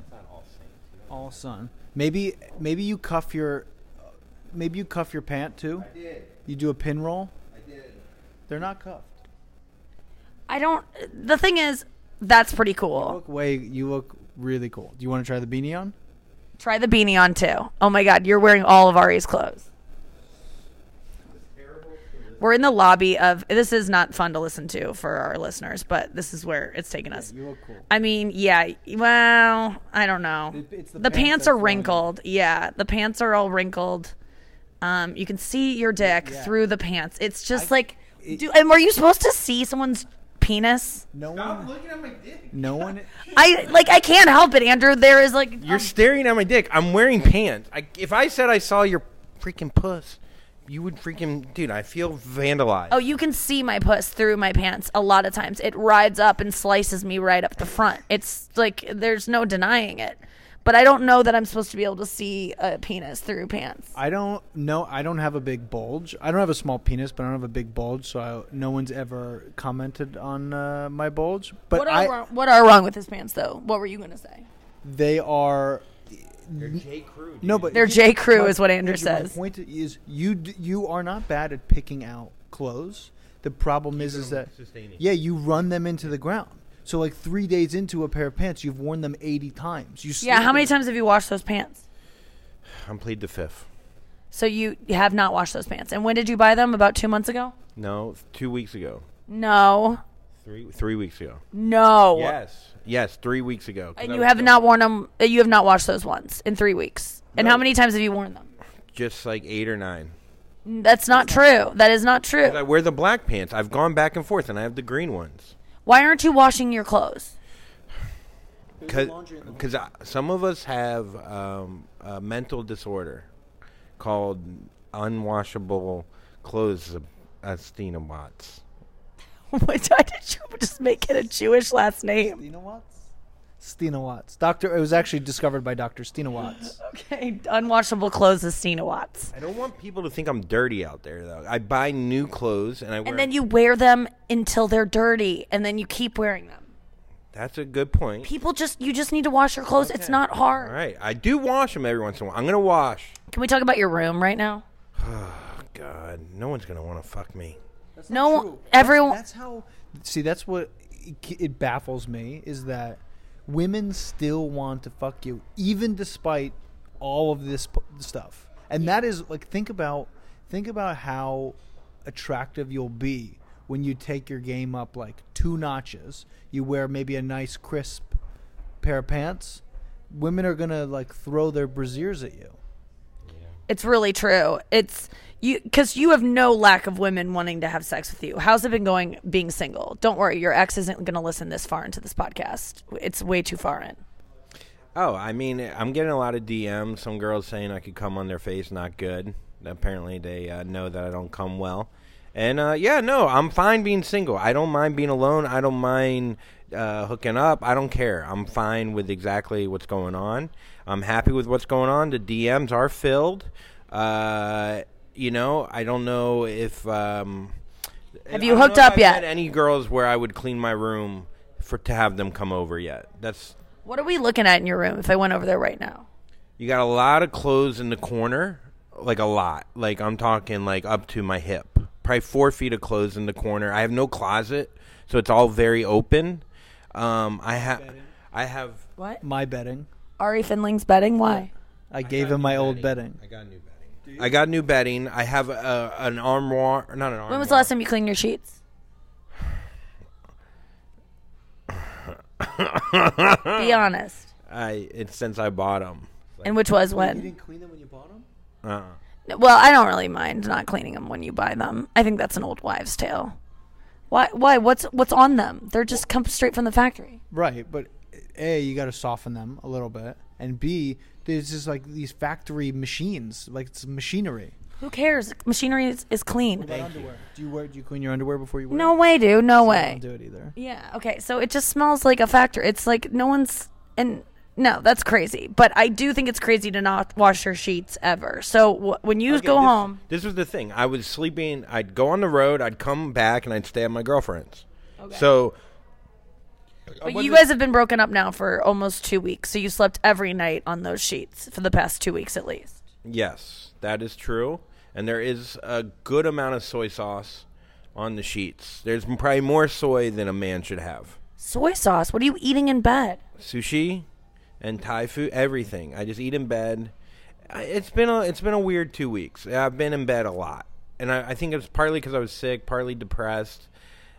All Sun. Maybe maybe you cuff your maybe you cuff your pant too. I did. You do a pin roll. I did. They're not cuffed. I don't. The thing is, that's pretty You cool. look way. You look really cool. Do you want to try the beanie on? Try the beanie on too. Oh my God, you're wearing all of Ari's clothes. We're in the lobby of. This is not fun to listen to for our listeners, but this is where it's taken us. You look cool. I mean, yeah. Well, I don't know. It- it's the the pants pants that are fly in. wrinkled. Yeah, the pants are all wrinkled. Um, you can see your dick Yeah. through the pants. It's just I- like, it- do, and were you supposed to see someone's penis? No one. looking at my dick. No one. I like. I can't help it, Andrew. There is like. You're staring at my dick. I'm wearing pants. I, if I said I saw your freaking puss, you would freaking dude. I feel vandalized. Oh, you can see my puss through my pants a lot of times. It rides up and slices me right up the front. It's like there's no denying it. But I don't know that I'm supposed to be able to see a penis through pants. I don't know. I don't have a big bulge. I don't have a small penis, but I don't have a big bulge. So I, no one's ever commented on uh, my bulge. But what are I, wrong, what are wrong with his pants though? What were you gonna say? they are. You're J. Crew. Dude. No, but They're J. Crew my- is what Andrew Andrew, my point is, you d- you are not bad at picking out clothes. The problem is, is that sustaining. yeah, you run them into the ground. So like three days into a pair of pants, you've worn them eighty times. You Yeah, how many in- times have you washed those pants? I'm plead the fifth. So you you have not washed those pants. And when did you buy them? About two months ago? No, two weeks ago. No, Three three weeks ago. no. Yes, yes, three weeks ago. And you have not worn them. uh, You have not washed those ones in three weeks. And how many times have you worn them? just like eight or nine. That's not true. That is not true. 'Cause I wear the black pants. I've gone back and forth, and I have the green ones. Why aren't you washing your clothes? Because some of us have um, a mental disorder called unwashable clothes. Astina Watts. Oh Why did you just make it a Jewish last name? Stina Watts. Stina Watts. Doctor. It was actually discovered by Doctor Stina Watts. Okay, unwashable clothes is Stina Watts. I don't want people to think I'm dirty out there, though. I buy new clothes and I wear. And then you wear them until they're dirty, and then you keep wearing them. That's a good point. People just you just need to wash your clothes. It's not hard. All right, I do wash them every once in a while. I'm gonna wash. Can we talk about your room right now? Oh god, no one's gonna want to fuck me. No, everyone. That's how. See, that's what it, it baffles me is that women still want to fuck you, even despite all of this p- stuff. And that is like think about think about how attractive you'll be when you take your game up like two notches. You wear maybe a nice crisp pair of pants. Women are gonna like throw their brasiers at you. It's really true. It's you because you have no lack of women wanting to have sex with you. How's it been going being single? Don't worry, your ex isn't going to listen this far into this podcast. It's way too far in. Oh, I mean, I'm getting a lot of DMs. Some girls saying I could come on their face, not good. Apparently, they uh, know that I don't come well, And uh, yeah, no, I'm fine being single. I don't mind being alone. I don't mind uh, hooking up. I don't care. I'm fine with exactly what's going on. I'm happy with what's going on. The DMs are filled. Uh, you know, I don't know if. Um, Have you hooked up I've yet? met Any girls where I would clean my room for to have them come over yet? That's What are we looking at in your room if I went over there right now? you got a lot of clothes in the corner, like a lot. Like I'm talking like up to my hip. Probably four feet of clothes in the corner. I have no closet, so it's all very open. Um, I have, I have. What? My bedding. Ari Finling's bedding? Why? I gave him my old bedding. I got a new bedding. I got new bedding. I have a, an armoire, not an armoire. When was the last time you cleaned your sheets? Be honest. I it's since I bought them. And which was when? You didn't clean them when you bought them? Uh, Well, I don't really mind not cleaning them when you buy them. I think that's an old wives' tale. Why? Why? What's what's on them? They're just come straight from the factory. Right, but a you got to soften them a little bit, and b there's just like these factory machines, like it's machinery. Who cares? Machinery is, is clean. underwear? Do you wear? Do you clean your underwear before you wear? No it? way, dude. No I way. don't do it either. Yeah. Okay. So it just smells like a factory. It's like no one's and no, that's crazy. But I do think it's crazy to not wash your sheets ever. So w- when you Okay, go this- home, This was the thing. I was sleeping. I'd go on the road. I'd come back, and I'd stay at my girlfriend's. So. But you guys have been broken up now for almost two weeks. So you slept every night on those sheets for the past two weeks at least. Yes, that is true. And there is a good amount of soy sauce on the sheets. There's probably more soy than a man should have. Soy sauce. What are you eating in bed? Sushi and Thai food, everything. I just eat in bed. I- It's been a it's been a weird two weeks. I've been in bed a lot, and I, I think it's partly because I was sick, partly depressed.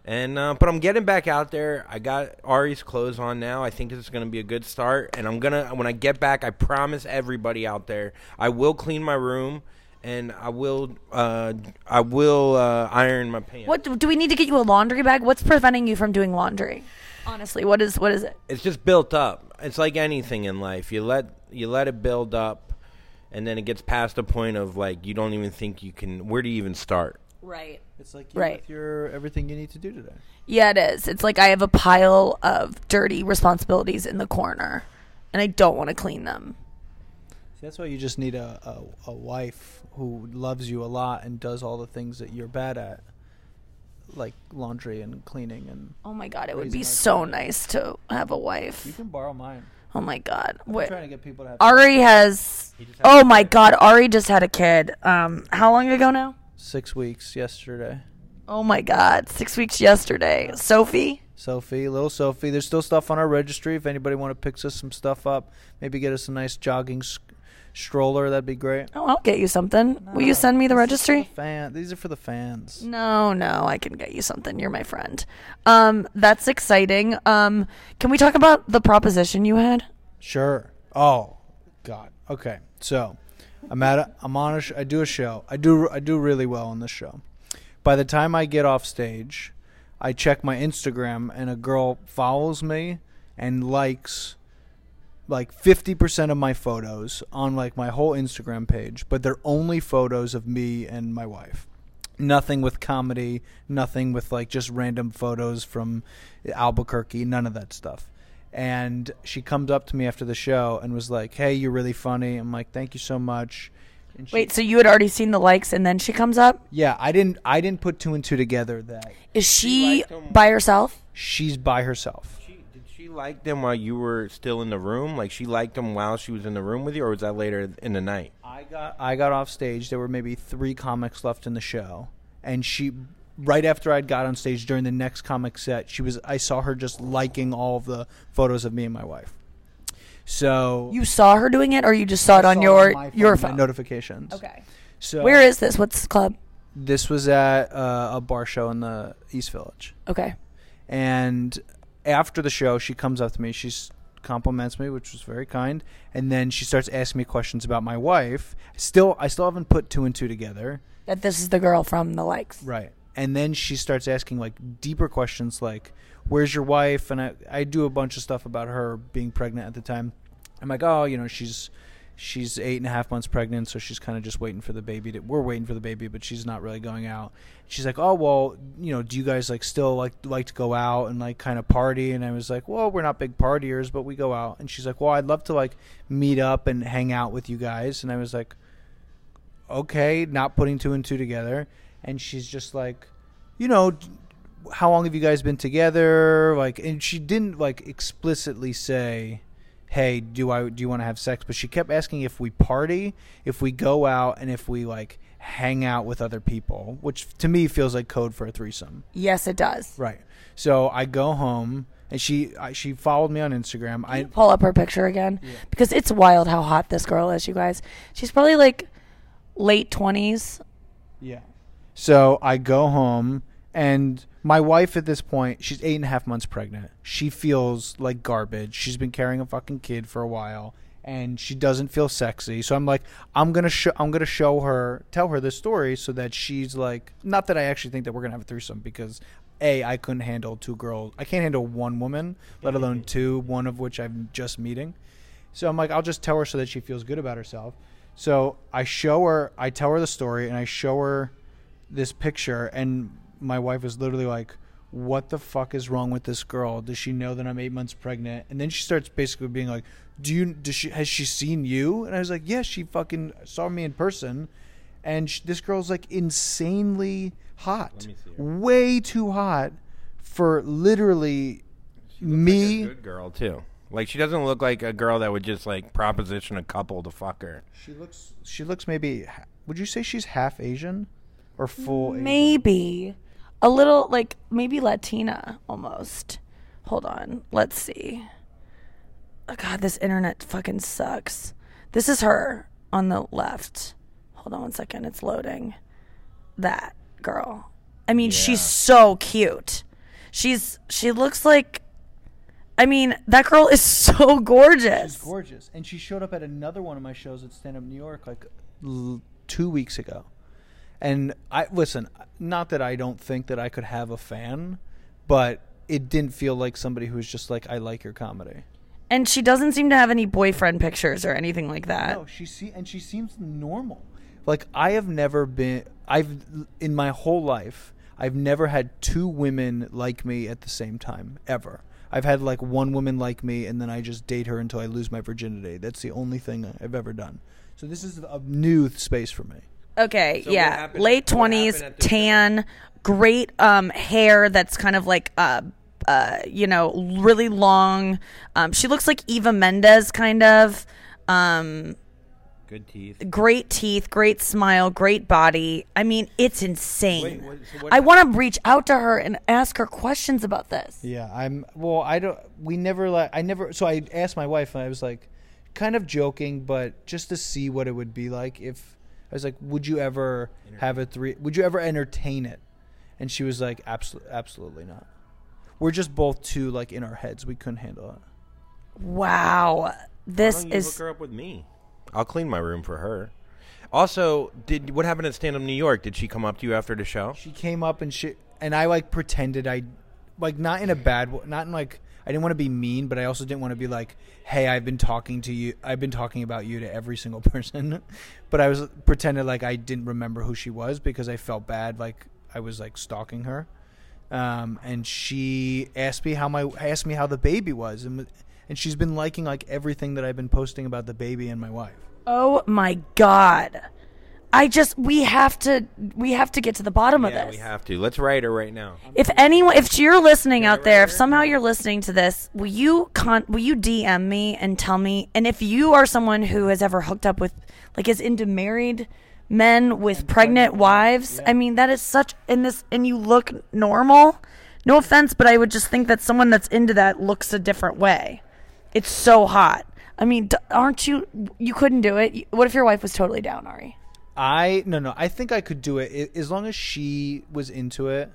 And uh, but I'm getting back out there. I got Ari's clothes on now. I think this is going to be a good start. And I'm gonna when I get back, I promise everybody out there, I will clean my room, and I will uh, I will uh, iron my pants. What do we need to get you a laundry bag? What's preventing you from doing laundry? Honestly, what is what is it? it's just built up. It's like anything in life. You let you let it build up, and then it gets past a point of like you don't even think you can. Where do you even start? Right. It's like you Right. with your everything you need to do today. Yeah, it is. It's like I have a pile of dirty responsibilities in the corner, and I don't want to clean them. See, that's why you just need a, a, a wife who loves you a lot and does all the things that you're bad at, like laundry and cleaning. And Oh my god, it would be so children. nice to have a wife. you can borrow mine. Oh my god. I'm Wait. trying to get people to have Ari has Oh my god, Ari just had a kid. Um how long ago now? Six weeks yesterday. Oh my god, 6 weeks yesterday. Sophie? Sophie, little Sophie. There's still stuff on our registry. If anybody want to pick us some stuff up, maybe get us a nice jogging s- stroller. That'd be great. Oh, I'll get you something. Will you send me the This is for registry? fan. These are for the fans. No, no, I can get you something. You're my friend. Um that's exciting. Um can we talk about the proposition you had? Sure. Oh, God. Okay. So, I'm at. A, I'm on. A sh- I do a show. I do. I do really well on this show. By the time I get off stage, I check my Instagram, and a girl follows me and likes like 50% of my photos on like my whole Instagram page, but they're only photos of me and my wife. Nothing with comedy, nothing with like just random photos from Albuquerque, none of that stuff. And she comes up to me after the show and was like, "Hey, you're really funny." I'm like, "Thank you so much." And she- Wait, so you had already seen the likes and then she comes up? yeah, I didn't I didn't put two and two together that Is she liked him. by herself? she's by herself. She, did she like them while you were still in the room? Like she liked them while she was in the room with you, or was that later in the night? I got I got off stage. There were maybe three comics left in the show, and she right after I'd got on stage during the next comic set, she was I saw her just liking all of the photos of me and my wife. So You saw her doing it or you just saw it on saw your my your phone? notifications. Okay. So Where is this? What's the club? this was at uh, a bar show in the East Village. Okay. And after the show, she comes up to me. She compliments me, which was very kind. And then she starts asking me questions about my wife. Still, I still haven't put two and two together. That this is the girl from the likes. Right. And then she starts asking like deeper questions, like, "Where's your wife?" And I, I do a bunch of stuff about her being pregnant at the time. I'm like, "Oh, you know, she's she's eight and a half months pregnant, so she's kind of just waiting for the baby. To, we're waiting for the baby, but she's not really going out. She's like, "Oh well, you know, do you guys like still like like to go out and like kind of party?" And I was like, "Well, we're not big partiers, but we go out." And she's like, "Well, I'd love to like meet up and hang out with you guys." And I was like, "Okay," not putting two and two together. And she's just like, "You know." How long have you guys been together? Like, and she didn't like explicitly say, hey do i do you want to have sex but she kept asking if we party if we go out and if we like hang out with other people which to me feels like code for a threesome Yes, it does. right so i go home and she I, she followed me on instagram i Pull up her picture again because it's wild how hot this girl is, you guys. She's probably like late 20s. Yeah. So I go home, and my wife at this point, she's eight and a half months pregnant. She feels like garbage. She's been carrying a fucking kid for a while, and she doesn't feel sexy. So I'm like, I'm gonna show, I'm gonna show her, tell her this story, so that she's like, not that I actually think that we're gonna have a threesome because. A, I couldn't handle two girls. I can't handle one woman, let alone two, one of which I'm just meeting. So I'm like, I'll just tell her so that she feels good about herself. So I show her, I tell her the story, and I show her this picture, and my wife is literally like, "What the fuck is wrong with this girl? Does she know that I'm eight months pregnant?" And then she starts basically being like, "Do you? Does she? Has she seen you?" And I was like, "Yeah, she fucking saw me in person." And sh- this girl's like insanely hot, me see her. way too hot for literally me. good girl too. Like she doesn't look like a girl that would just like proposition a couple to fuck her. She looks. She looks maybe. Would you say she's half Asian, or full? Asian? Maybe a little like maybe Latina almost. Hold on, let's see. Oh, God, this internet fucking sucks. This is her on the left. Hold on one second, it's loading. That girl. I mean, she's so cute. She's she looks like. I mean, that girl is so gorgeous. She's gorgeous, and she showed up at another one of my shows at Stand Up New York like l- two weeks ago. And I listen, not that I don't think that I could have a fan, but it didn't feel like somebody who was just like, "I like your comedy." And she doesn't seem to have any boyfriend pictures or anything like that. No, she see, and she seems normal. Like I have never been. I've in my whole life, I've never had two women like me at the same time ever. I've had like one woman like me, and then I just date her until I lose my virginity. That's the only thing I've ever done. So this is a new space for me. Okay, So yeah. Late twenties, happened at tan, great um hair that's kind of like uh uh you know, really long. Um she looks like Eva Mendes kind of. Um Good teeth. great teeth, great smile, great body. I mean, it's insane. Wait, what- so what I want to reach out to her and ask her questions about this. Yeah, I'm. Well, I don't. We never like. I never. So I asked my wife, and I was like, kind of joking, but just to see what it would be like if I was like, would you ever have a three? Would you ever entertain it? And she was like, absolutely, absolutely not. We're just both too like in our heads. We couldn't handle it. Wow. Why This don't you is hook her up with me? I'll clean my room for her. Also, did what happened at Stand Up New York? Did she come up to you after the show? She came up and she and I like pretended I, like not in a bad, w- not in like I didn't want to be mean, but I also didn't want to be like, hey, I've been talking to you, I've been talking about you to every single person, but I was pretended like I didn't remember who she was because I felt bad, like I was like stalking her, um, and she asked me how my asked me how the baby was, and and she's been liking like everything that I've been posting about the baby and my wife. Oh my god. I just we have to we have to get to the bottom of yeah, this. we have to. Let's write her right now. If anyone, if you're listening out there, if somehow you're listening to this, will you con- will you DM me and tell me? And if you are someone who has ever hooked up with, like, is into married men with pregnant wives, I mean, that is such in this, and you look normal. No offense, but I would just think that someone that's into that looks a different way. It's so hot. I mean, d- aren't you? You couldn't do it. What if your wife was totally down, Ari? I no no. I think I could do it I- as long as she was into it.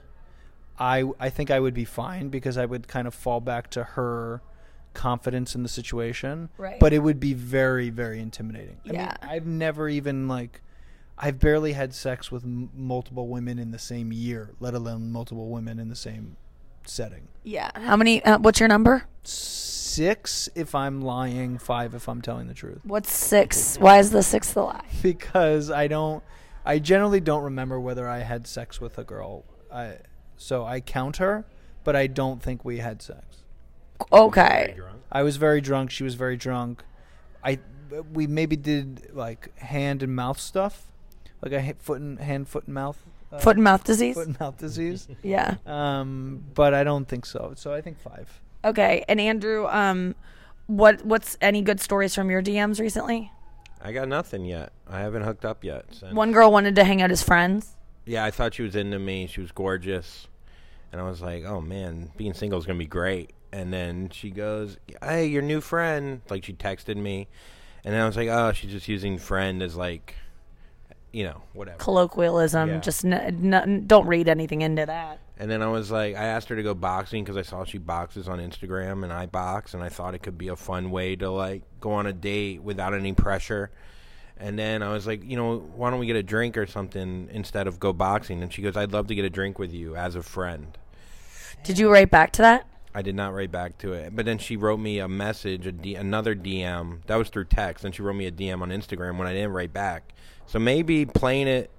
I I think I would be fine because I would kind of fall back to her confidence in the situation. Right. But it would be very very intimidating. I Yeah. mean, I've never even like I've barely had sex with m- multiple women in the same year, let alone multiple women in the same setting. Yeah. How many? Uh, what's your number? Six if I'm lying, five if I'm telling the truth. What's six? Why is the sixth the lie? Because I don't, I generally don't remember whether I had sex with a girl. I, so I count her, but I don't think we had sex. Okay. I was very drunk. She was very drunk. I we maybe did like hand and mouth stuff, like a foot and hand, foot and mouth, uh, Foot and mouth disease? foot and mouth disease. Yeah. um, but I don't think so. So I think five. Okay. And Andrew, um, what what's any good stories from your DMs recently? I got nothing yet. I haven't hooked up yet. since- One girl wanted to hang out as friends. Yeah, I thought she was into me. She was gorgeous, and I was like, "Oh man, being single is gonna be great." And then she goes, "Hey, your new friend." Like she texted me, and then I was like, "Oh, she's just using friend as like, you know, whatever." Colloquialism. Yeah. Just n- n- don't read anything into that. And then I was like, I asked her to go boxing because I saw she boxes on Instagram and I box, and I thought it could be a fun way to like go on a date without any pressure. And then I was like, you know, why don't we get a drink or something instead of go boxing? And she goes, I'd love to get a drink with you as a friend. Did you write back to that? I did not write back to it, but then she wrote me a message, a D- another DM that was through text, and she wrote me a DM on Instagram when I didn't write back. So maybe playing it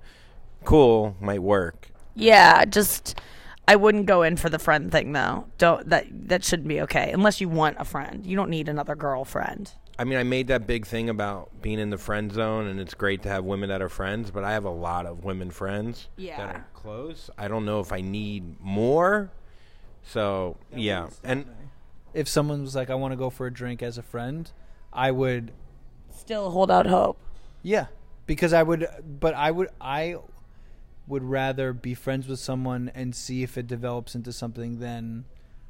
cool might work. Yeah, just I wouldn't go in for the friend thing though. Don't that that shouldn't be okay unless you want a friend. You don't need another girlfriend. I mean, I made that big thing about being in the friend zone, and it's great to have women that are friends. But I have a lot of women friends Yeah. that are close. I don't know if I need more. So yeah, and If someone was like, "I want to go for a drink as a friend," I would, Still hold out hope. yeah, because I would. But I would, I would rather be friends with someone and see if it develops into something than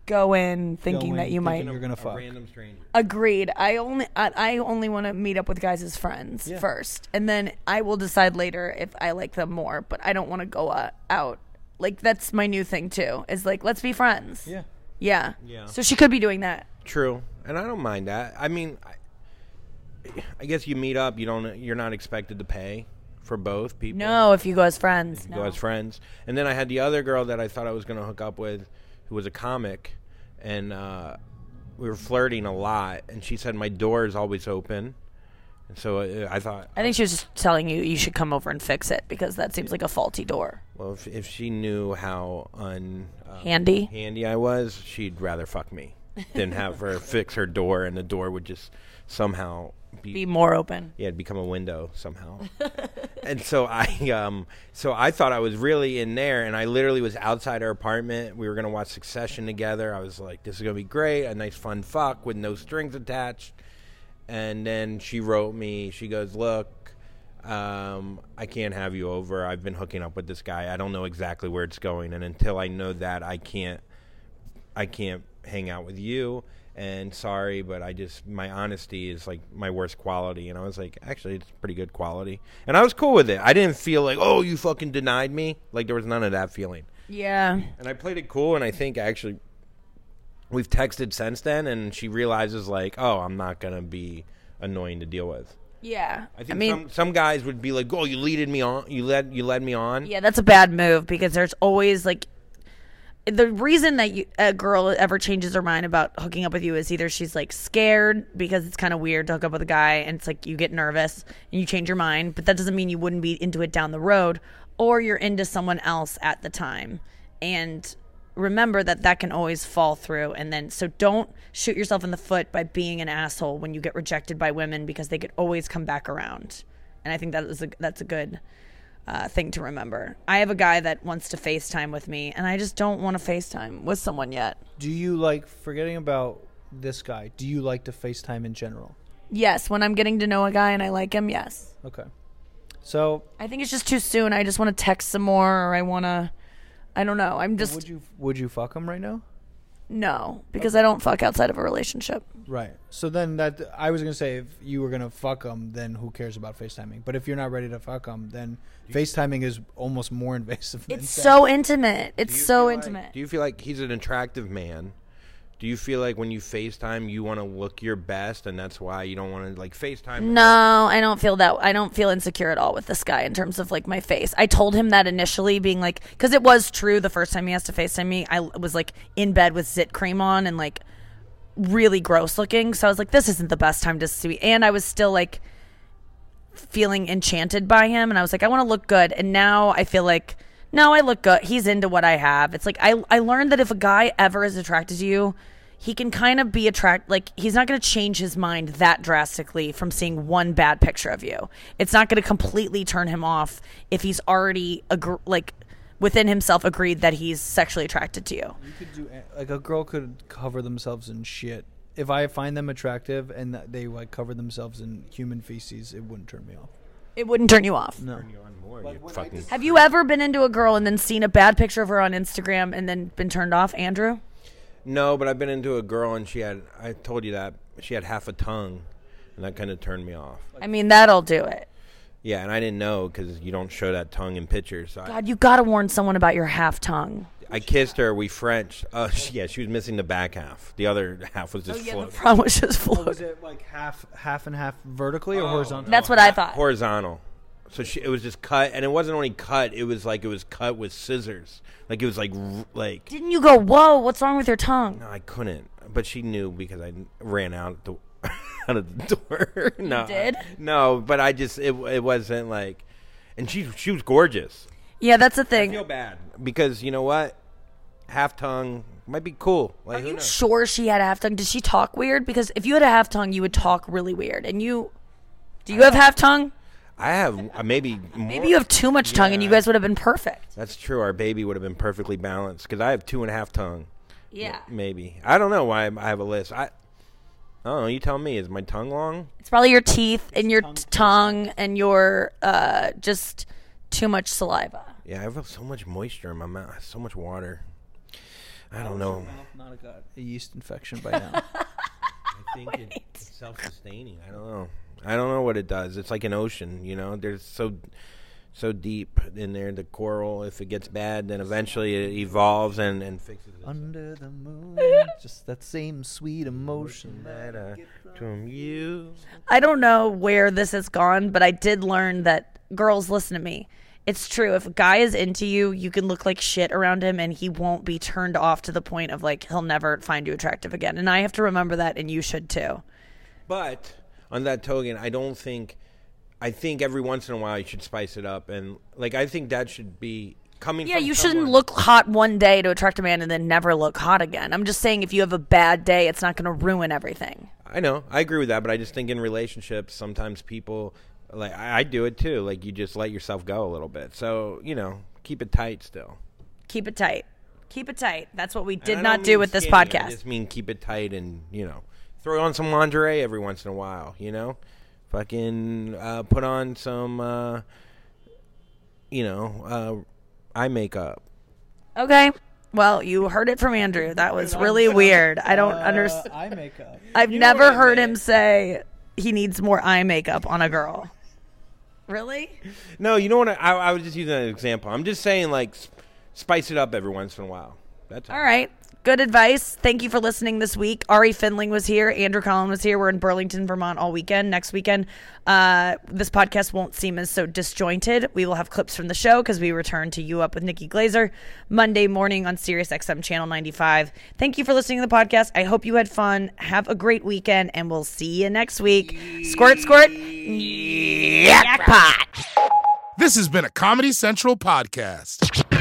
Go in thinking Go that in you might. you're gonna a fuck. random stranger. Agreed. I only I, I only want to meet up with guys as friends Yeah. first, and then I will decide later if I like them more. But I don't want to go uh, out. Like that's my new thing too. Is like let's be friends. yeah. Yeah. Yeah. So she could be doing that. True, and I don't mind that. I mean, I, guess you meet up. You don't. You're not expected to pay for both people. No, if you go as friends. go no. as friends. And then I had the other girl that I thought I was going to hook up with, who was a comic, and uh, we were flirting a lot. And she said my door is always open, and so uh, I thought, I think she was just telling you you should come over and fix it because that seems like a faulty door. well, if, if she knew how un uh, Handy. handy I was, she'd rather fuck me than have her fix her door, and the door would just somehow be, Be more open. yeah, it'd become a window somehow. and so I um so I thought I was really in there and I literally was outside her apartment. We were gonna watch Succession together. I was like, This is gonna be great, a nice fun fuck with no strings attached. And then she wrote me, she goes, Look, um, I can't have you over. I've been hooking up with this guy. I don't know exactly where it's going and until I know that I can't I can't hang out with you. And sorry, but I just my honesty is like my worst quality. And I was like, actually, it's pretty good quality. And I was cool with it. I didn't feel like, oh, you fucking denied me. Like there was none of that feeling. Yeah. And I played it cool. And I think actually, we've texted since then. And she realizes like, oh, I'm not gonna be annoying to deal with. Yeah. I think mean, some some guys would be like, oh, you leaded me on. You led you led me on. yeah, that's a bad move because there's always like the reason that you, a girl ever changes her mind about hooking up with you is either she's like scared because it's kind of weird to hook up with a guy and it's like you get nervous and you change your mind, but that doesn't mean you wouldn't be into it down the road, or you're into someone else at the time. And remember that that can always fall through and then so don't shoot yourself in the foot by being an asshole when you get rejected by women because they could always come back around. And I think that is a that's a good uh, thing to remember. I have a guy that wants to FaceTime with me, and I just don't want to FaceTime with someone yet. Do you like forgetting about this guy? Do you like to FaceTime in general? Yes, when I'm getting to know a guy and I like him, yes. Okay. So I think it's just too soon. I just want to text some more, or I want to. I don't know. I'm just would you would you fuck him right now? No because I don't fuck outside of a relationship. Right. So then that I was gonna say if you were gonna fuck him, then who cares about FaceTiming? But if you're not ready to fuck him, then FaceTiming is almost more invasive. Than It's sex. so intimate. Do It's you so feel like- intimate. do you feel like he's an attractive man? Do you feel like when you FaceTime, you want to look your best, and that's why you don't want to like FaceTime? No, I don't feel that. I don't feel insecure at all with this guy in terms of like my face. I told him that initially, being like, because it was true the first time he has to FaceTime me, I was like in bed with zit cream on and like really gross looking. So I was like, this isn't the best time to see. And I was still like feeling enchanted by him, and I was like, I want to look good. And now I feel like, no, I look good. He's into what I have. It's like I I learned that if a guy ever is attracted to you. He can kind of be attract like he's not going to change his mind that drastically from seeing one bad picture of you. It's not going to completely turn him off if he's already agr- like within himself agreed that he's sexually attracted to you. You could do like a girl could cover themselves in shit. If I find them attractive and they like cover themselves in human feces, it wouldn't turn me off. It wouldn't turn you off. No. You on more, you fucking- Have you ever been into a girl and then seen a bad picture of her on Instagram and then been turned off, Andrew? No, but I've been into a girl and she had. I told you that she had half a tongue, and that kind of turned me off. I mean, that'll do it. Yeah, and I didn't know because you don't show that tongue in pictures. So I, God, you gotta warn someone about your half tongue. I kissed her. We French. Uh, she- yeah, she was missing the back half. The other half was just oh, yeah, float. The floating. front was just Was it like half, half and half vertically or horizontal? That's what I thought. horizontal. So she, it was just cut, and it wasn't only cut. It was like it was cut with scissors. Like it was like like. Didn't you go, whoa, what's wrong with your tongue? No, I couldn't. But she knew because I ran out the out of the door. no, did? No, but I just it it wasn't like, and she she was gorgeous. Yeah, that's the thing. I feel bad because you know what, half tongue might be cool. Like Are you knows? sure she had a half tongue? Did she talk weird? Because if you had a half tongue, you would talk really weird. And you, do you have half tongue? I have uh, maybe more. Maybe you have too much tongue, and you guys would have been perfect. That's true. Our baby would have been perfectly balanced because I have two and a half tongue. Yeah, Maybe I don't know why I have a list. I. I don't know. You tell me. Is my tongue long? it's probably your teeth and your t- tongue and your uh, just too much saliva. Yeah, I have so much moisture in my mouth. So much water. I don't know. Not got a yeast infection by now. I think it- it's self-sustaining. I don't know. I don't know what it does. It's like an ocean, you know. There's so so deep in there. The coral, if it gets bad, then eventually it evolves and and fixes it. Under the moon, just that same sweet emotion That, uh, from you. I don't know where this has gone, but I did learn that girls listen to me. It's true. If a guy is into you, you can look like shit around him and he won't be turned off to the point of like he'll never find you attractive again. And I have to remember that and you should too. But on that token, I don't think. I think every once in a while you should spice it up, and like I think that should be coming. Yeah, you shouldn't look hot one day to attract a man and then never look hot again. I'm just saying if you have a bad day, it's not going to ruin everything. I know, I agree with that, but I just think in relationships, sometimes people like I, I do it too. Like you just let yourself go a little bit. So you know, keep it tight still. Keep it tight. Keep it tight. That's what we did not do with this podcast. I just mean keep it tight and you know, throw on some lingerie every once in a while. You know, fucking uh, put on some, uh, you know, uh, eye makeup. Okay. Well, you heard it from Andrew. That was really weird. I don't understand. Eye makeup. I've You know never what I heard meant. him say he needs more eye makeup on a girl. Really? No, you know what? I, I was just using an example. I'm just saying, like, s- spice it up every once in a while. That's All right. Good advice. Thank you for listening this week. Ari Finling was here. Andrew Collin was here. We're in Burlington, Vermont all weekend. Next weekend, uh, this podcast won't seem as so disjointed. We will have clips from the show because we return to You Up with Nikki Glazer Monday morning on Sirius XM Channel 95. Thank you for listening to the podcast. I hope you had fun. Have a great weekend, and we'll see you next week. Squirt, squirt. Jackpot. This has been a Comedy Central podcast.